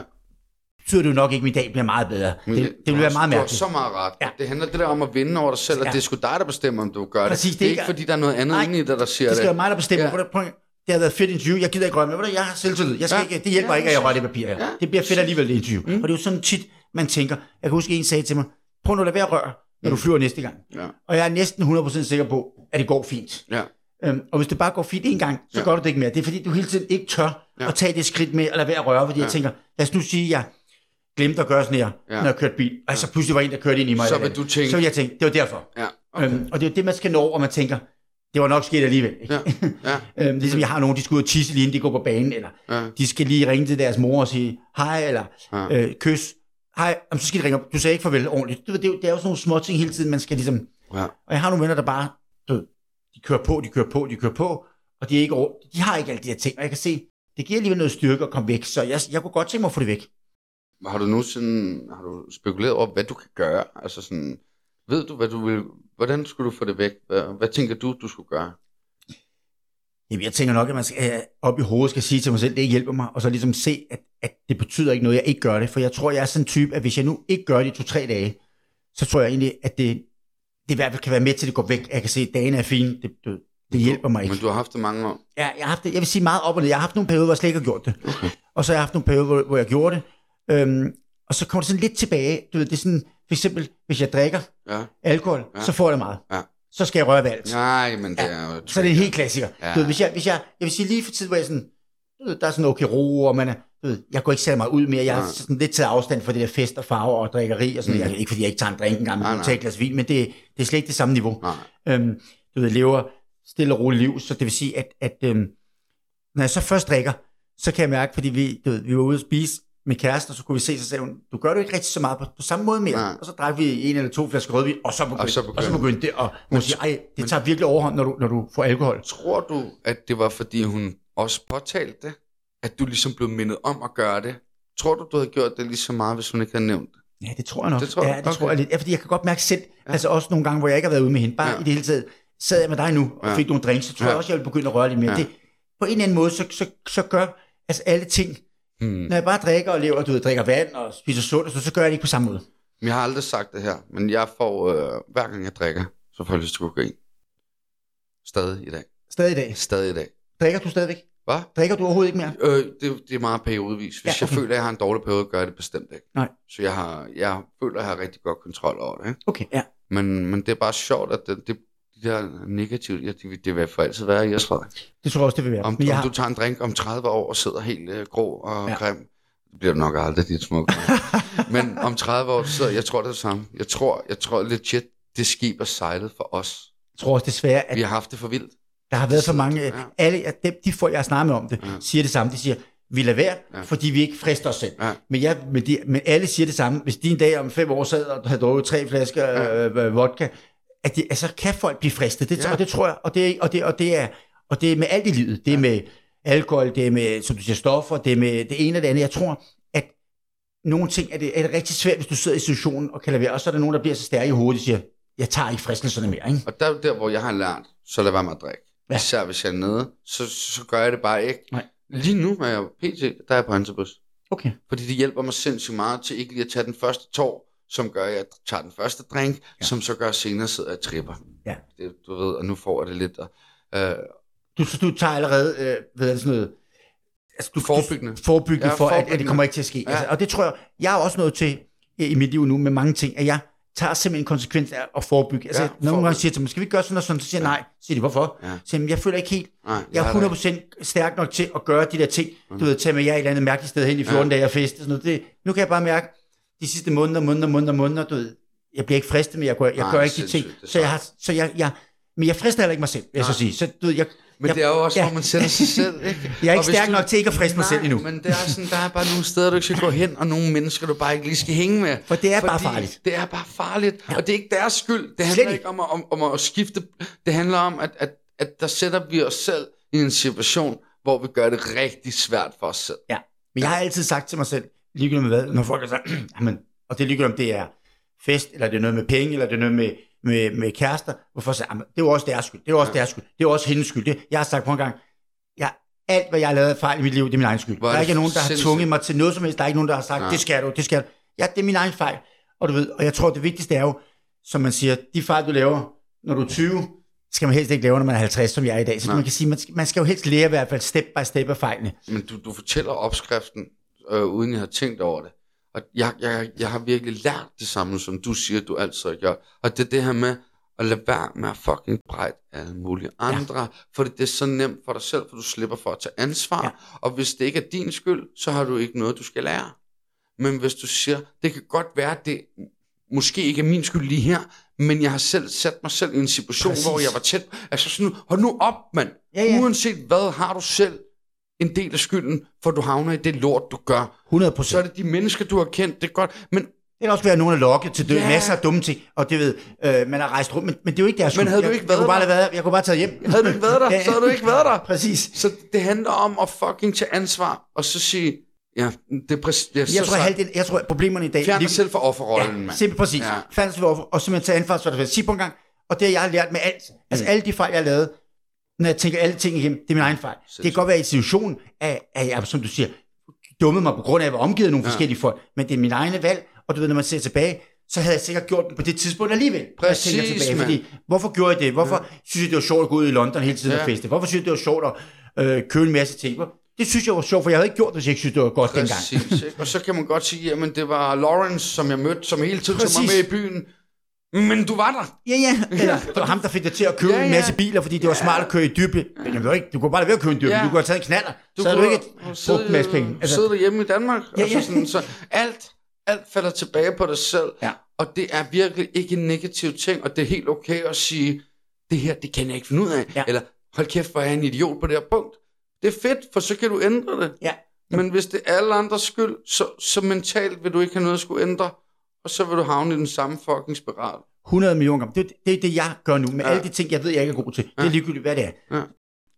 Betyder det jo nok ikke, at min dag bliver meget bedre. Det, det, det vil være meget Du har mærkeligt. så meget ret. Ja. Det handler det der om at vinde over dig selv, og Ja. det er sgu dig, der bestemmer, om du gør det. Præcis, det er ikke, fordi der er noget andet Nej, inde i dig, der siger Det skal være det. mig, der bestemmer. Ja. Det har været et fedt interview. Jeg gider ikke du, Jeg har selvtillid. Jeg skal Ja. ikke, det hjælper Ja, ikke, at jeg rører det papir her. Ja. Det bliver fedt alligevel, det interview. Mm. Og det er jo sådan tit, man tænker. Jeg kan huske, en sagde til mig, prøv nu at lade være at røre, når du flyver næste gang. Ja. Og jeg er næsten 100% sikker på, at det går fint. Ja. Øhm, og hvis det bare går fint en gang, så Ja. gør du det ikke mere. Det er fordi, du hele tiden ikke tør Ja. at tage det skridt med at lade være at røre, fordi. Ja. jeg tænker, lad os nu sige, at jeg glemte at gøre sådan her, Ja. når jeg kørte bil. Og så pludselig var en, der kørte ind i mig. Så vil hvad. du tænke- Så vil jeg tænke, det var derfor. Ja. Okay. Øhm, og det er det, man skal nå, og man tænker, det var nok sket alligevel. Ikke? Ja. Ja. øhm, ligesom jeg har nogen, de skal ud og tisse lige inden de går på banen, eller Ja. de skal lige ringe til deres mor og sige hej, eller Ja. øh, kys. Hej, Jamen, så skal de ringe op. Du sagde ikke farvel ordentligt. Du Det, er jo- det er jo sådan nogle små ting hele tiden, man skal ligesom... Ja. Og jeg har nogle venner, der bare, du de kører på, de kører på, de kører på, og de, er ikke, over- de har ikke alle de her ting, og jeg kan se, det giver alligevel noget styrke at komme væk, så jeg, jeg kunne godt tænke mig at få det væk. Har du nogensinde har du spekuleret over, hvad du kan gøre? Altså sådan, ved du, hvad du vil, hvordan skulle du få det væk? Hvad, hvad tænker du, du skulle gøre? Jamen, jeg tænker nok, at man skal, øh, op i hovedet skal sige til mig selv, det hjælper mig, og så ligesom se, at, at det betyder ikke noget, jeg ikke gør det. For jeg tror, jeg er sådan en type, at hvis jeg nu ikke gør det i to-tre dage, så tror jeg egentlig, at det, det i hvert fald kan være med til, at det går væk. Jeg kan se, at dagene er fine. Det, det, det hjælper mig ikke. Men du har haft det mange år. Ja, jeg har haft det, jeg vil sige meget op og ned. Jeg har haft nogle perioder, hvor jeg slet ikke har gjort det. Okay. Og så har jeg haft nogle perioder, hvor, hvor jeg gjorde det. Øhm, og så kommer det sådan lidt tilbage. Du ved, det er sådan, for eksempel, hvis jeg drikker Ja. alkohol, Ja. så får jeg det meget. Ja. Så skal jeg røre ved alt. Nej, men det er jo... Så er det en helt klassiker. Ja. Du ved, hvis jeg, hvis jeg, jeg vil sige lige for tid, hvor jeg sådan, du ved, der er sådan okay ro, og man er, du ved, jeg går ikke særlig meget ud mere. Jeg har sådan lidt taget afstand fra det der fest og farver og drikkeri og sådan. Mm. Jeg, ikke fordi jeg ikke tager en drink engang, Nej, men nej. tager et glas vin, men det, det er slet ikke det samme niveau. Nej. Øhm, du ved, lever stille og roligt liv, så det vil sige, at, at øhm, når jeg så først drikker, så kan jeg mærke, fordi vi, du ved, vi var ude at spise med kæresten, og så kunne vi se, så sagde hun, du gør det ikke rigtig så meget på, på samme måde mere. Nej. Og så drak vi en eller to flasker rødvin, og så begyndte, Og så og så begyndte- begyndte det, og hun siger, ej, det tager virkelig overhånd, når du, når du får alkohol. Tror du, at det var, fordi hun også påtalte det? At du ligesom blev mindet om at gøre det? Tror du, du havde gjort det lige så meget, hvis hun ikke havde nævnt det? Ja, det tror jeg nok. Det tror ja, det Okay. tror jeg lidt. Ja, fordi jeg kan godt mærke selv, ja. altså også nogle gange, hvor jeg ikke har været ude med hende, bare Ja. i det hele taget, sad jeg med dig nu og Ja. fik nogle drinks, så tror Ja. jeg også, jeg vil begynde at røre lidt mere. Ja. Det, på en eller anden måde, så, så, så gør altså alle ting, Hmm. når jeg bare drikker og lever, du ved, drikker vand og spiser sundt, så, så gør jeg det ikke på samme måde. Jeg har aldrig sagt det her, men jeg får, øh, hver gang jeg drikker, så får jeg lyst til kokain. Stadig i dag. Stadig i dag. Stadig i dag. Drikker du stadigvæk? Hvad? Drikker du overhovedet ikke mere? Øh, det, det er meget periodevis. Hvis Ja, okay. jeg føler, at jeg har en dårlig periode, gør jeg det bestemt ikke. Nej. Så jeg, har, jeg føler, at jeg har rigtig godt kontrol over det. Ikke? Okay, ja. Men, men det er bare sjovt, at det, det, de der negative, ja, det, det vil for altid være i os, Frederik. Det tror jeg også, det vil være. Om, om har, du tager en drink om 30 år og sidder helt øh, grå og Ja. grim, det bliver nok aldrig dit smukke. Men om 30 år, så jeg tror det er det samme. Jeg tror, jeg tror legit, det skib er sejlet for os. jeg tror også desværre, at Vi har haft det for vildt. der har været for mange... Ja. Alle dem, de folk, jeg har snakket med om det, Ja. siger det samme. De siger, vi lader være, Ja. fordi vi ikke frister os selv. Ja. Men, jeg, men, de, men alle siger det samme. Hvis de en dag om fem år sad og havde drukket tre flasker Ja. øh, vodka, at de, altså, kan folk blive fristet. Det, Ja. ja. Og det tror jeg, og det, og det, og det, er, og det er med alt i livet. Det er med alkohol, det er med, som du siger, stoffer, det er med det ene og det andet. Jeg tror, at nogle ting er det, er det rigtig svært, hvis du sidder i situationen og kan lade være. Og så er der nogen, der bliver så stærke i hovedet, og siger, jeg tager ikke fristelserne mere. Ikke? Og der er der, hvor jeg har lært, så lad være med at drikke. Ja. Ja. Især hvis jeg er nede, så, så gør jeg det bare ikke. Nej. Lige nu er jeg PT, der er jeg på Hansebus. Okay. Fordi det hjælper mig sindssygt meget til ikke lige at tage den første tår, som gør, at jeg tager den første drink, Ja. som så gør, at senere sidder jeg og tripper. Ja. Det, du ved, og nu får jeg det lidt. Og, øh, Du, du tager allerede, øh, er det sådan noget, altså du, Forebyggende. Du, forebyggende Ja, for, at, at det kommer ikke til at ske. Ja. Altså, og det tror jeg, jeg er også nået til i mit liv nu med mange ting, at jeg tager simpelthen en konsekvens af at forebygge. Altså, Ja, gange forebygge. siger til mig, skal vi ikke gøre sådan og sådan? Så siger jeg nej. Så siger de, hvorfor? Ja. Så siger jeg, jeg føler ikke helt, nej, jeg har er det 100% stærk nok til at gøre de der ting. Du ved, tage med jer et eller andet mærkeligt sted hen i 14 Ja. dage og feste. Sådan noget. Det, nu kan jeg bare mærke, de sidste måneder, måneder, måneder, måneder, du ved, jeg bliver ikke fristet, men jeg gør, jeg Nej, gør ikke de ting. Så jeg har, så jeg, jeg, men jeg frister heller ikke mig selv, vil jeg så Nej. sige. Så du ved, jeg, Men jeg, det er jo også, ja. hvor man sætter sig selv, ikke? jeg er ikke stærk du- nok til ikke at friste mig selv endnu. men det er sådan, der er bare nogle steder, du ikke skal gå hen, og nogle mennesker, du bare ikke lige skal hænge med. For det er bare farligt. Det er bare farligt, ja. og det er ikke deres skyld. Det Slet handler ikke. ikke om at, om, om at skifte. Det handler om, at, at, at der sætter vi os selv i en situation, hvor vi gør det rigtig svært for os selv. Ja, men jeg har altid sagt til mig selv, ligegyldigt med hvad, når folk har sagt, jamen, og det er ligegyldigt om det er fest, eller det er noget med penge, eller det er noget med, med, med kærester, hvorfor så, jamen, det er også deres skyld, det er også deres skyld, det er også hendes skyld. Det, jeg har sagt på en gang, ja, alt hvad jeg har lavet fejl i mit liv, det er min egen skyld. Hvor Der er er ikke nogen, der har sindssygt. tvunget mig til noget som helst, der er ikke nogen, der har sagt, Nej. det skal du, det skal du. Ja, det er min egen fejl. Og du ved, og jeg tror, det vigtigste er jo, som man siger, de fejl, du laver, når du er 20, skal man helst ikke lave, når man er 50, som jeg er i dag. Så Nej. man kan sige, man skal, man skal jo helst lære i hvert fald step by step af fejlene. Men du, du fortæller opskriften, øh, uden jeg har tænkt over det. Og jeg, jeg, jeg har virkelig lært det samme, som du siger, du altid gjort. Og det er det her med at lade være med at fucking brejde alle mulige andre. Ja. Fordi det er så nemt for dig selv, for du slipper for at tage ansvar. Ja. Og hvis det ikke er din skyld, så har du ikke noget, du skal lære. Men hvis du siger, det kan godt være, det måske ikke er min skyld lige her, men jeg har selv sat mig selv i en situation. Præcis. hvor jeg var tæt. Altså sådan, hold nu op, mand. Ja, ja. Uanset hvad, har du selv en del af skylden, for du havner i det lort, du gør. 100 procent. Så er det de mennesker, du har kendt, det er godt. Men, Det kan også være, at nogen er lokket til dø. Ja. Yeah. Masser af dumme ting. Og det ved, øh, man har rejst rundt. Men, men det er jo ikke deres Men skyld. havde du jeg, ikke jeg, været kunne bare der? lade være, jeg kunne bare tage hjem. havde du ikke været der, Ja. så havde du ikke været der. Præcis. Så det handler om at fucking tage ansvar, og så sige, ja, det er præcis, er Jeg så tror, halvdelen, jeg tror, at problemerne i dag... Fjern dig selv fra offerrollen, Ja, mand. simpelthen præcis. Ja. Ja. Færdig sig overfor, og simpelthen tage ansvar, så det Sig på en gang. Og det har jeg har lært med alt. Altså Mm. alle de fejl, jeg lavet, når jeg tænker alle ting igennem, det er min egen fejl. Det kan godt være i situationen, at, at jeg, som du siger, dummede mig på grund af, at jeg var omgivet af nogle ja. Forskellige folk. Men det er min egne valg, og du ved, når man ser tilbage, så havde jeg sikkert gjort det på det tidspunkt alligevel. når jeg Præcis, tilbage, mand. fordi, hvorfor gjorde jeg det? Hvorfor ja. synes jeg, det var sjovt at gå ud i London hele tiden ja. Og feste? Hvorfor synes jeg, det var sjovt at øh, købe en masse ting? Det synes jeg var sjovt, for jeg havde ikke gjort det, hvis jeg ikke synes, det var godt dengang. Præcis, ikke? Og så kan man godt sige, jamen det var Lawrence, som jeg mødte, som hele tiden tog Præcis. mig med i byen. Men du var der. Ja, ja. Eller det var ham, der fik dig til at købe ja, Ja, ja. en ja. masse biler, fordi det var smart at køre i dybde. Men ved ikke, du kunne bare lade være at købe en dybde. Ja. Ja. Du kunne have taget en knaller. Du så havde du ikke brugt en masse penge. Altså, sidde derhjemme i Danmark. Ja, Ja, ja. ja. Sådan, så alt, alt falder tilbage på dig selv. Ja. Og det er virkelig ikke en negativ ting, og det er helt okay at sige, det her, det kan jeg ikke finde ud af. Ja. Eller, hold kæft, hvor er jeg en idiot på det her punkt. Det er fedt, for så kan du ændre det. Ja. Men hvis det er alle andres skyld, så, så mentalt vil du ikke have noget at skulle ændre, og så vil du havne i den samme fucking spiral. 100 millioner gange. Det, er- det er det, jeg gør nu. Med ja. Ja. alle de ting, jeg ved, jeg ikke er god til. Det er Ja. ligegyldigt, hvad det er. Ja.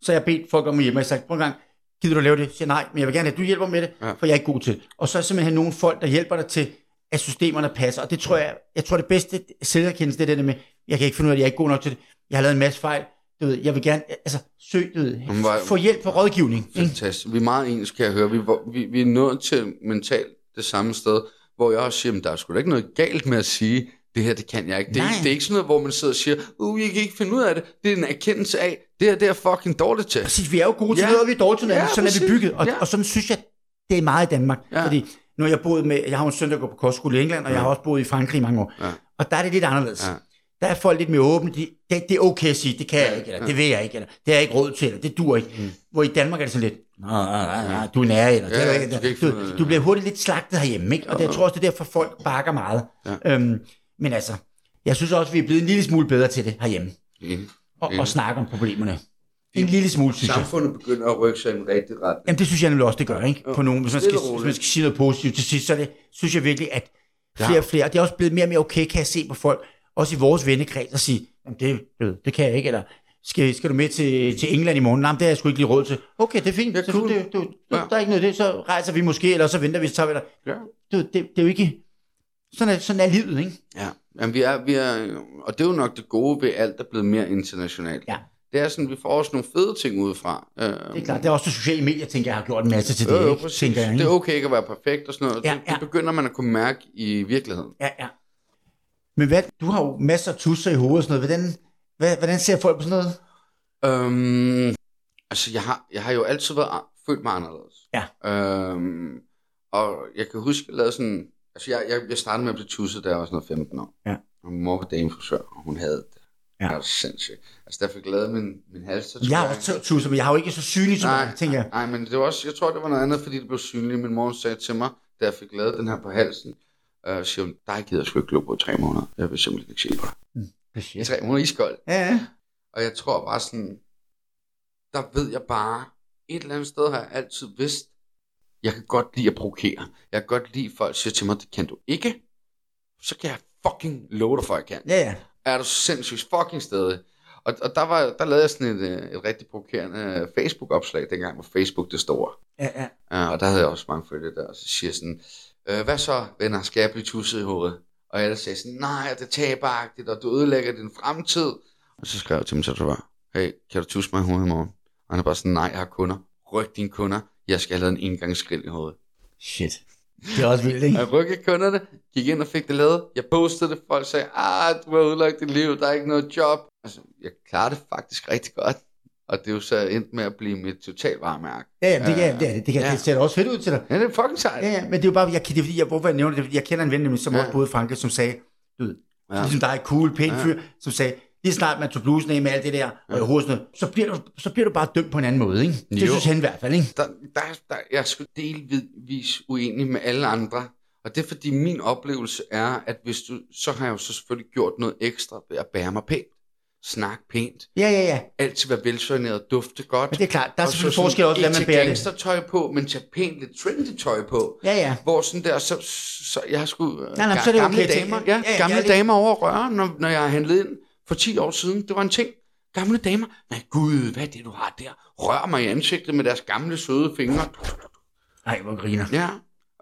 Så jeg bedt folk om at hjælpe mig. Jeg sagde, prøv en gang, gider du lave det? Jeg siger nej, men jeg vil gerne have, at du hjælper med det, Ja. for jeg er ikke god til det. Og så er simpelthen nogle folk, der hjælper dig til, at systemerne passer. Og det tror jeg, jeg tror det bedste selverkendelse, det er det der med, jeg kan ikke finde ud af, at jeg er ikke god nok til det. Jeg har lavet en masse fejl. Du ved, jeg vil gerne, altså, søg, du ved, hvor- få hjælp og rådgivning. ikke? Fantastisk. Vi er meget ens, kan jeg høre. Vi, vi, vi er nået til mentalt det samme sted, hvor jeg også siger, at der er sgu da ikke noget galt med at sige, det her, det kan jeg ikke. Det er, ikke, det er ikke sådan noget, hvor man sidder og siger, uh, jeg kan ikke finde ud af det. Det er en erkendelse af, det her, det er fucking dårligt til. Præcis, vi er jo gode til Ja. noget, og vi er dårlige til noget Ja. Sådan er præcis. vi bygget, og, Ja. og sådan synes jeg, det er meget i Danmark. Ja. Fordi nu har jeg boet med, jeg har en søn, der går på kostskole i England, og jeg har også boet i Frankrig i mange år. Ja. Og der er det lidt anderledes. Ja. Der er folk lidt mere åbne. De, det, det er okay at sige, det kan jeg ikke, eller det vil jeg ikke, eller det har jeg ikke råd til, eller det dur ikke. Mm. Hvor i Danmark er det sådan lidt, nej, nej, nej, du er nær, eller det Ja, er du du ikke. Du, det. du bliver hurtigt lidt slagtet herhjemme, ikke? Og det, jeg tror også, det er derfor, folk bakker meget. Ja. Øhm, men altså, jeg synes også, vi er blevet en lille smule bedre til det herhjemme. Enig. Og, og snakke om problemerne. En lille smule, synes jeg. Samfundet begynder at rykke sig i en rigtig retning. Jamen det synes jeg nemlig også, det gør, ikke? På nogen, hvis man, skal, hvis man skal sige noget positivt til sidst, så er det, synes jeg virkelig, at flere og flere, og det er også blevet mere og mere okay, kan jeg se på folk, også i vores vennekreds, og sige, Jamen, det, det, det kan jeg ikke, eller skal, skal du med til, til England i morgen? Nej, det har jeg sgu ikke lige råd til. Okay, det er fint, det, cool. det, det, Ja. der er ikke noget af det, så rejser vi måske, eller så venter vi, så tager vi der. Ja. Det, det, det, er jo ikke, sådan er, sådan er livet, ikke? Ja, Jamen, vi er, vi er, og det er jo nok det gode ved alt, der er blevet mere internationalt. Ja. Det er sådan, vi får også nogle fede ting udefra. Øh, Det er klart, det er også de sociale medier, tænker jeg, har gjort en masse til det, jo, ikke? tænker jeg, Det ikke? er okay ikke at være perfekt og sådan noget. Ja, det, ja. det begynder man at kunne mærke i virkeligheden. Ja, ja. Men hvad, du har jo masser af tusser i hovedet og sådan noget. Hvordan, hvad, hvordan ser folk på sådan noget? Øhm, altså, jeg har, jeg har jo altid været følt mig anderledes. Ja. Øhm, og jeg kan huske, jeg lavede sådan... Altså, jeg, jeg, jeg startede med at blive tusset, da jeg var sådan noget 15 år. Ja. Og min mor var damefrisør, og hun havde det. Ja. Det var sindssygt. Altså, der fik jeg lavet min, min hals. Jeg har også tusser, men jeg har jo ikke så synlig som Nej, dig, tænker jeg. Nej, men det var også, jeg tror, det var noget andet, fordi det blev synligt. Min mor sagde til mig, da jeg fik lavet den her på halsen, øh, siger hun, dig gider jeg sgu ikke glo på tre måneder. Jeg vil simpelthen ikke se på dig. I tre måneder iskold. Ja, ja. Og jeg tror bare sådan, der ved jeg bare, et eller andet sted har jeg altid vidst, jeg kan godt lide at provokere. Jeg kan godt lide, at folk siger til mig, det kan du ikke. Så kan jeg fucking love dig for, at jeg kan. Ja, ja. Er du sindssygt fucking stadig. Og, og der, var, der lavede jeg sådan et, øh, et rigtig provokerende øh, Facebook-opslag, dengang var Facebook det store. ja, ja. Uh, og der havde jeg også mange følgere der, og så siger jeg sådan, øh, hvad så, venner, skal jeg blive tusset i hovedet? Og jeg sagde sådan, nej, det er taberagtigt, og du ødelægger din fremtid. Og så skrev jeg til min tatovør, hey, kan du tusse mig i hovedet i morgen? Og han er bare sådan, nej, jeg har kunder. Ryk dine kunder, jeg skal have lavet en engangsgrill i hovedet. Shit. Det er også vildt, ikke? Jeg rykkede kunderne, gik ind og fik det lavet. Jeg postede det, folk sagde, ah, du har udlagt dit liv, der er ikke noget job. Altså, jeg klarer det faktisk rigtig godt. Og det er jo så endt med at blive mit totalvaremærke. Ja, ja, det, kan, det, er det, det, kan, Ja. det ser også fedt ud til dig. Ja, det er fucking sejt. Ja, ja, men det er jo bare, jeg, det er fordi, jeg, hvorfor jeg nævner det, fordi jeg kender en ven, nemlig, som Ja. ja. også boede i Frankrig, som sagde, du ved, Ja. ja. ligesom dig, cool, pæn Ja. fyr, som sagde, lige snart man tog blusen af med alt det der, og i hovedet, så bliver, du, så bliver du bare dømt på en anden måde, ikke? Det Jo. synes han i hvert fald, ikke? der, der, der, jeg er sgu delvis uenig med alle andre. Og det er fordi min oplevelse er, at hvis du, så har jeg jo så selvfølgelig gjort noget ekstra ved at bære mig pænt. Snak pænt. Ja, ja, ja. Altid være velsoigneret, dufte godt. Men det er klart, der er Og selvfølgelig sådan forskel også, ikke man bærer det. gangstertøj på, men tage pænt lidt trendy tøj på. Ja, ja. Hvor sådan der, så, så jeg har sgu nej, ga- så er det gamle okay, damer, ja, Ja, ja, gamle lidt- damer over røre, når, når jeg har handlet ind for 10 år siden. Det var en ting. Gamle damer. Nej, gud, hvad er det, du har der? Rør mig i ansigtet med deres gamle, søde fingre. Nej, hvor griner. Ja.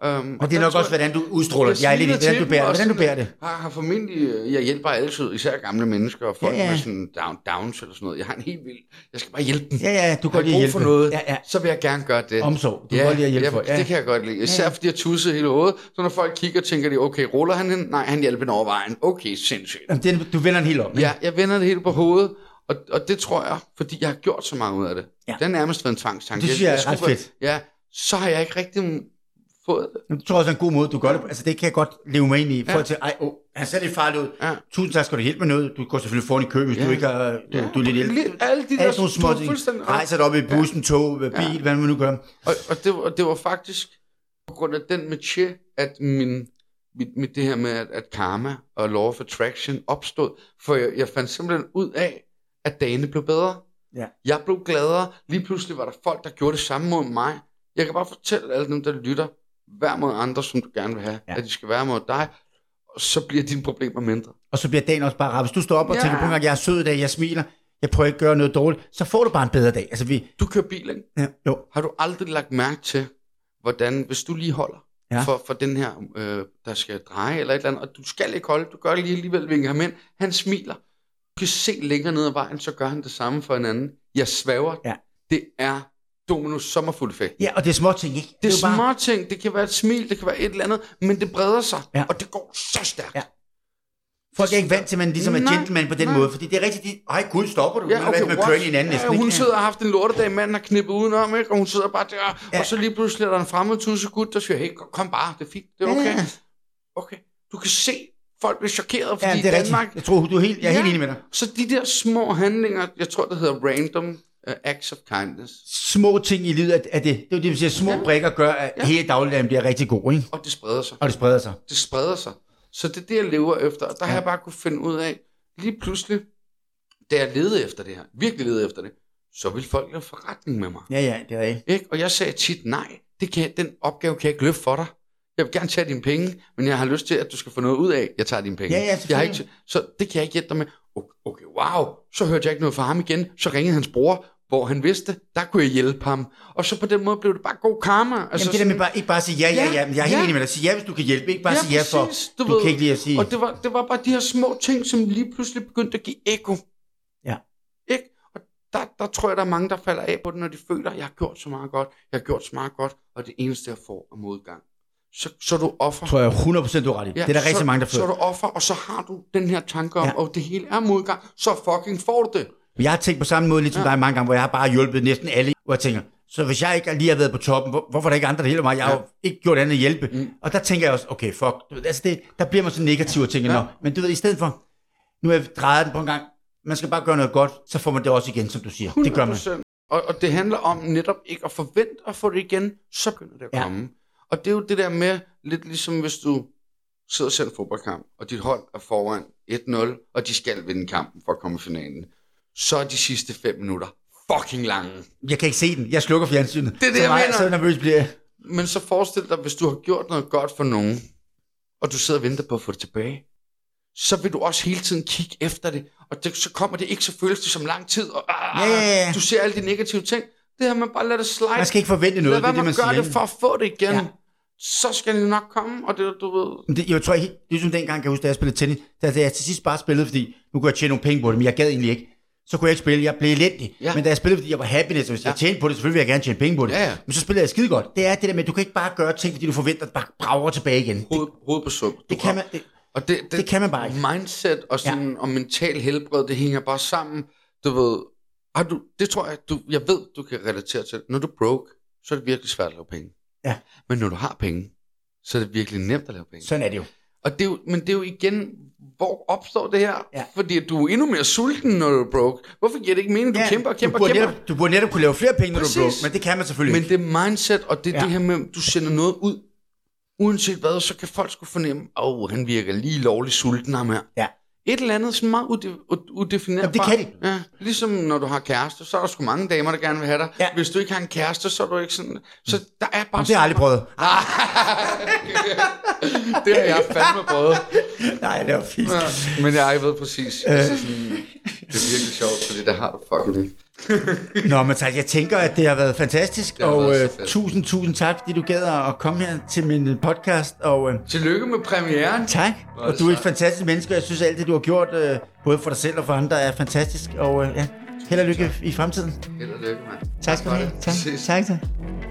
Um, Men det er nok også, hvordan du udstråler. Jeg er lidt hvordan du bærer det. Hvordan du bærer det. Har, har formentlig, øh, jeg hjælper altid, især gamle mennesker og folk Ja, ja. med sådan down, downs eller sådan noget. Jeg har en helt vild, jeg skal bare hjælpe dem. Ja, ja, du Har kan godt lide at for hjælpe. noget, Ja, ja. så vil jeg gerne gøre det. Omsorg. Du kan godt lide at hjælpe ja, folk. Ja. det kan jeg godt lide. Især Ja. fordi jeg tusser hele hovedet, så når folk kigger, tænker de, okay, ruller han hende? Nej, han hjælper hende over vejen. Okay, sindssygt. Jamen, det, du vender den helt om. ikke? Ja, jeg vender det hele på hovedet, og, og det tror jeg, fordi jeg har gjort så meget ud af det. Ja. Det er nærmest været en tvangstanke. Det synes jeg er skulle ret fedt. Ja, så har jeg ikke rigtig det. Men Det tror jeg også er en god måde, du gør det på. Altså, det kan jeg godt leve mig ind i. Folk til, ej, oh, han ser lidt farlig ud. Ja. Tusind tak, skal du hjælpe med noget. Du går selvfølgelig foran i kø, hvis Ja. du ikke har, du, Ja. du er lidt ældre. Alle de der små ting. Rejser dig op i bussen, tog, bil, hvad man nu gør. Og, og, det, var, det var faktisk på grund af den métier, at min, mit, mit det her med, at, at karma og law of attraction opstod. For jeg, jeg fandt simpelthen ud af, at dagene blev bedre. Ja. Jeg blev gladere. Lige pludselig var der folk, der gjorde det samme mod mig. Jeg kan bare fortælle alle dem, der lytter, vær mod andre, som du gerne vil have. Ja. At de skal være mod dig. Og så bliver dine problemer mindre. Og så bliver dagen også bare rar. Hvis du står op og Ja. tænker på gang, jeg er sød i dag, jeg smiler, jeg prøver ikke at gøre noget dårligt, så får du bare en bedre dag. Altså, vi, Du kører bil, ikke? ja, jo, Har du aldrig lagt mærke til, hvordan, hvis du lige holder Ja. ja. for, for den her, øh, der skal dreje eller et eller andet, og du skal ikke holde, du gør det lige alligevel, vinker ham ind, han smiler. Du kan se længere ned ad vejen, så gør han det samme for en anden. Jeg svæver, Ja. det er Dominus sommerfuld-effekt. ja, og det er små ting, ikke? Det er jo bare, små ting, det kan være et smil, det kan være et eller andet, men det breder sig, Ja. og det går så stærkt. Ja. Folk er ikke vant til, at man ligesom er Nej, gentleman på den nej. måde, fordi det er rigtigt, de, ej gud, stopper du? Ja, okay, det med what? køren i hinanden næsten, ja, hun ikke? sidder og har haft en lortedag, manden har knippet udenom, ikke? og hun sidder bare der, Ja. ja. og så lige pludselig er der en fremmed tussegut, der siger, hey, kom bare, det er fint, det er Ja, okay. ja. Okay, du kan se, folk bliver chokeret, fordi Ja, det er Danmark, rigtigt. Jeg tror, du er helt, jeg er helt enig med dig. Så de der små handlinger, jeg tror, det hedder random uh, acts of kindness, Små ting i livet, er, det, det er det, vi siger, små Ja. brikker gør, at Ja. hele dagligdagen bliver rigtig god, ikke? og det spreder sig. Og det spreder sig. Det spreder sig. Så det er det, jeg lever efter. Og der ja. har jeg bare kunne finde ud af, lige pludselig, da jeg levede efter det her, virkelig levede efter det, så vil folk lave forretning med mig. Ja, ja, det er rigtigt. Ikke? Og jeg sagde tit, nej, det kan, den opgave kan jeg ikke løfte for dig. Jeg vil gerne tage dine penge, men jeg har lyst til, at du skal få noget ud af, at jeg tager dine penge. Ja, ja, jeg har ikke, så det kan jeg ikke hjælpe dig med. Okay, wow. Så hørte jeg ikke noget fra ham igen. Så ringede hans bror, hvor han vidste, der kunne jeg hjælpe ham. Og så på den måde blev det bare god karma. Altså Jamen, det der med bare, ikke bare sige ja, ja, ja, men jeg er helt Ja. enig med dig. Sige ja, hvis du kan hjælpe. Ikke bare sige ja for, du, ved. kan ikke lige at sige... Og det var, det var bare de her små ting, som lige pludselig begyndte at give ekko. Ja. Ikke? Og der, der tror jeg, der er mange, der falder af på det, når de føler, at jeg har gjort så meget godt, jeg har gjort så meget godt, og det eneste, jeg får er modgang. Så, så er du offer. tror jeg 100% du er ret i. det er der rigtig så, mange, der Så er føler. du offer, og så har du den her tanke om, Ja. ja. at det hele er modgang, så fucking får du det. Jeg har tænkt på samme måde, lidt som Ja. dig mange gange, hvor jeg har bare hjulpet næsten alle, hvor jeg tænker, så hvis jeg ikke lige har været på toppen, hvor, hvorfor er der ikke andre, der hjælper mig? Jeg har Ja. jo ikke gjort andet end hjælpe. Mm. Og der tænker jeg også, okay, fuck. Altså det, der bliver man så negativ og tænker, Ja. nå, men du ved, i stedet for, nu har jeg drejet den på en gang, man skal bare gøre noget godt, så får man det også igen, som du siger. Det gør man. 100%. Og, og det handler om netop ikke at forvente at få det igen, så begynder det at Ja. komme. Og det er jo det der med, lidt ligesom hvis du sidder og ser en fodboldkamp, og dit hold er foran 1-0, og de skal vinde kampen for at komme i finalen. Så er de sidste 5 minutter fucking lange. Jeg kan ikke se den. Jeg slukker fjernsynet. Det er det, så jeg meget, mener. Så nervøs bliver jeg. Men så forestil dig, hvis du har gjort noget godt for nogen, og du sidder og venter på at få det tilbage, så vil du også hele tiden kigge efter det, og det, så kommer det ikke, så føles det som lang tid, og ah, Ja, ja, ja. du ser alle de negative ting. Det her, man bare lader det slide. Man skal ikke forvente noget, Lad det være det, med man siger. det for at få det igen. Ja. Så skal det nok komme, og det, du ved... Det, jeg tror ikke, ligesom dengang, kan jeg huske, da jeg spillede tennis, da, da jeg til sidst bare spillede, fordi nu kunne jeg tjene nogle penge på det, men jeg gad egentlig ikke. Så kunne jeg ikke spille, jeg blev elendig. Ja. Men da jeg spillede, fordi jeg var happiness, og hvis ja. jeg tjente på det, selvfølgelig vil jeg gerne tjene penge på det. Ja, ja. Men så spillede jeg skide godt. Det er det der med, at du kan ikke bare gøre ting, fordi du forventer, at det bare brager tilbage igen. Hoved, hoved på sump. det, kan man, det, og det, det, det kan man bare ikke. Mindset og, sådan, ja. og mental helbred, det hænger bare sammen. Du ved, har du, det tror jeg, du, jeg ved, du kan relatere til. Når du er broke, så er det virkelig svært at lave penge. Ja. Men når du har penge, så er det virkelig nemt at lave penge. sådan er det jo. Og det er jo, men det er jo igen, hvor opstår det her? Ja. Fordi du er endnu mere sulten, når du er broke. Hvorfor giver det ikke mening? Du ja, kæmper og kæmper du og kæmper. Netop, du burde netop kunne lave flere penge, når du er Præcis. broke, men det kan man selvfølgelig Men ikke. det er mindset, og det er Ja. det her med, at du sender noget ud. Uanset hvad, så kan folk skulle fornemme, åh, oh, han virker lige lovligt sulten ham her. Ja. Et eller andet sådan meget ude- udefinerbart. Jamen, det kan de. Ja, ligesom når du har kæreste, så er der sgu mange damer, der gerne vil have dig. Ja. Hvis du ikke har en kæreste, så er du ikke sådan... Så der er bare... Jamen, det har jeg aldrig prøvet. det har jeg fandme prøvet. Nej, det var fint. Ja, men jeg ved præcis. Øh. Altså sådan, det er virkelig sjovt, fordi det har du fucking ikke. Nå, men tak, jeg tænker, at det har været fantastisk, Det har og været øh, tusind, tusind tak, fordi du gad at komme her til min øh, podcast, og øh, Tillykke med premieren. tak, og du er et fantastisk menneske, og jeg synes, alt det, du har gjort, øh, både for dig selv og for andre, er fantastisk, og øh, ja, held og lykke i fremtiden. Held og lykke, mand. Tak skal du have. Tak, tak, tak.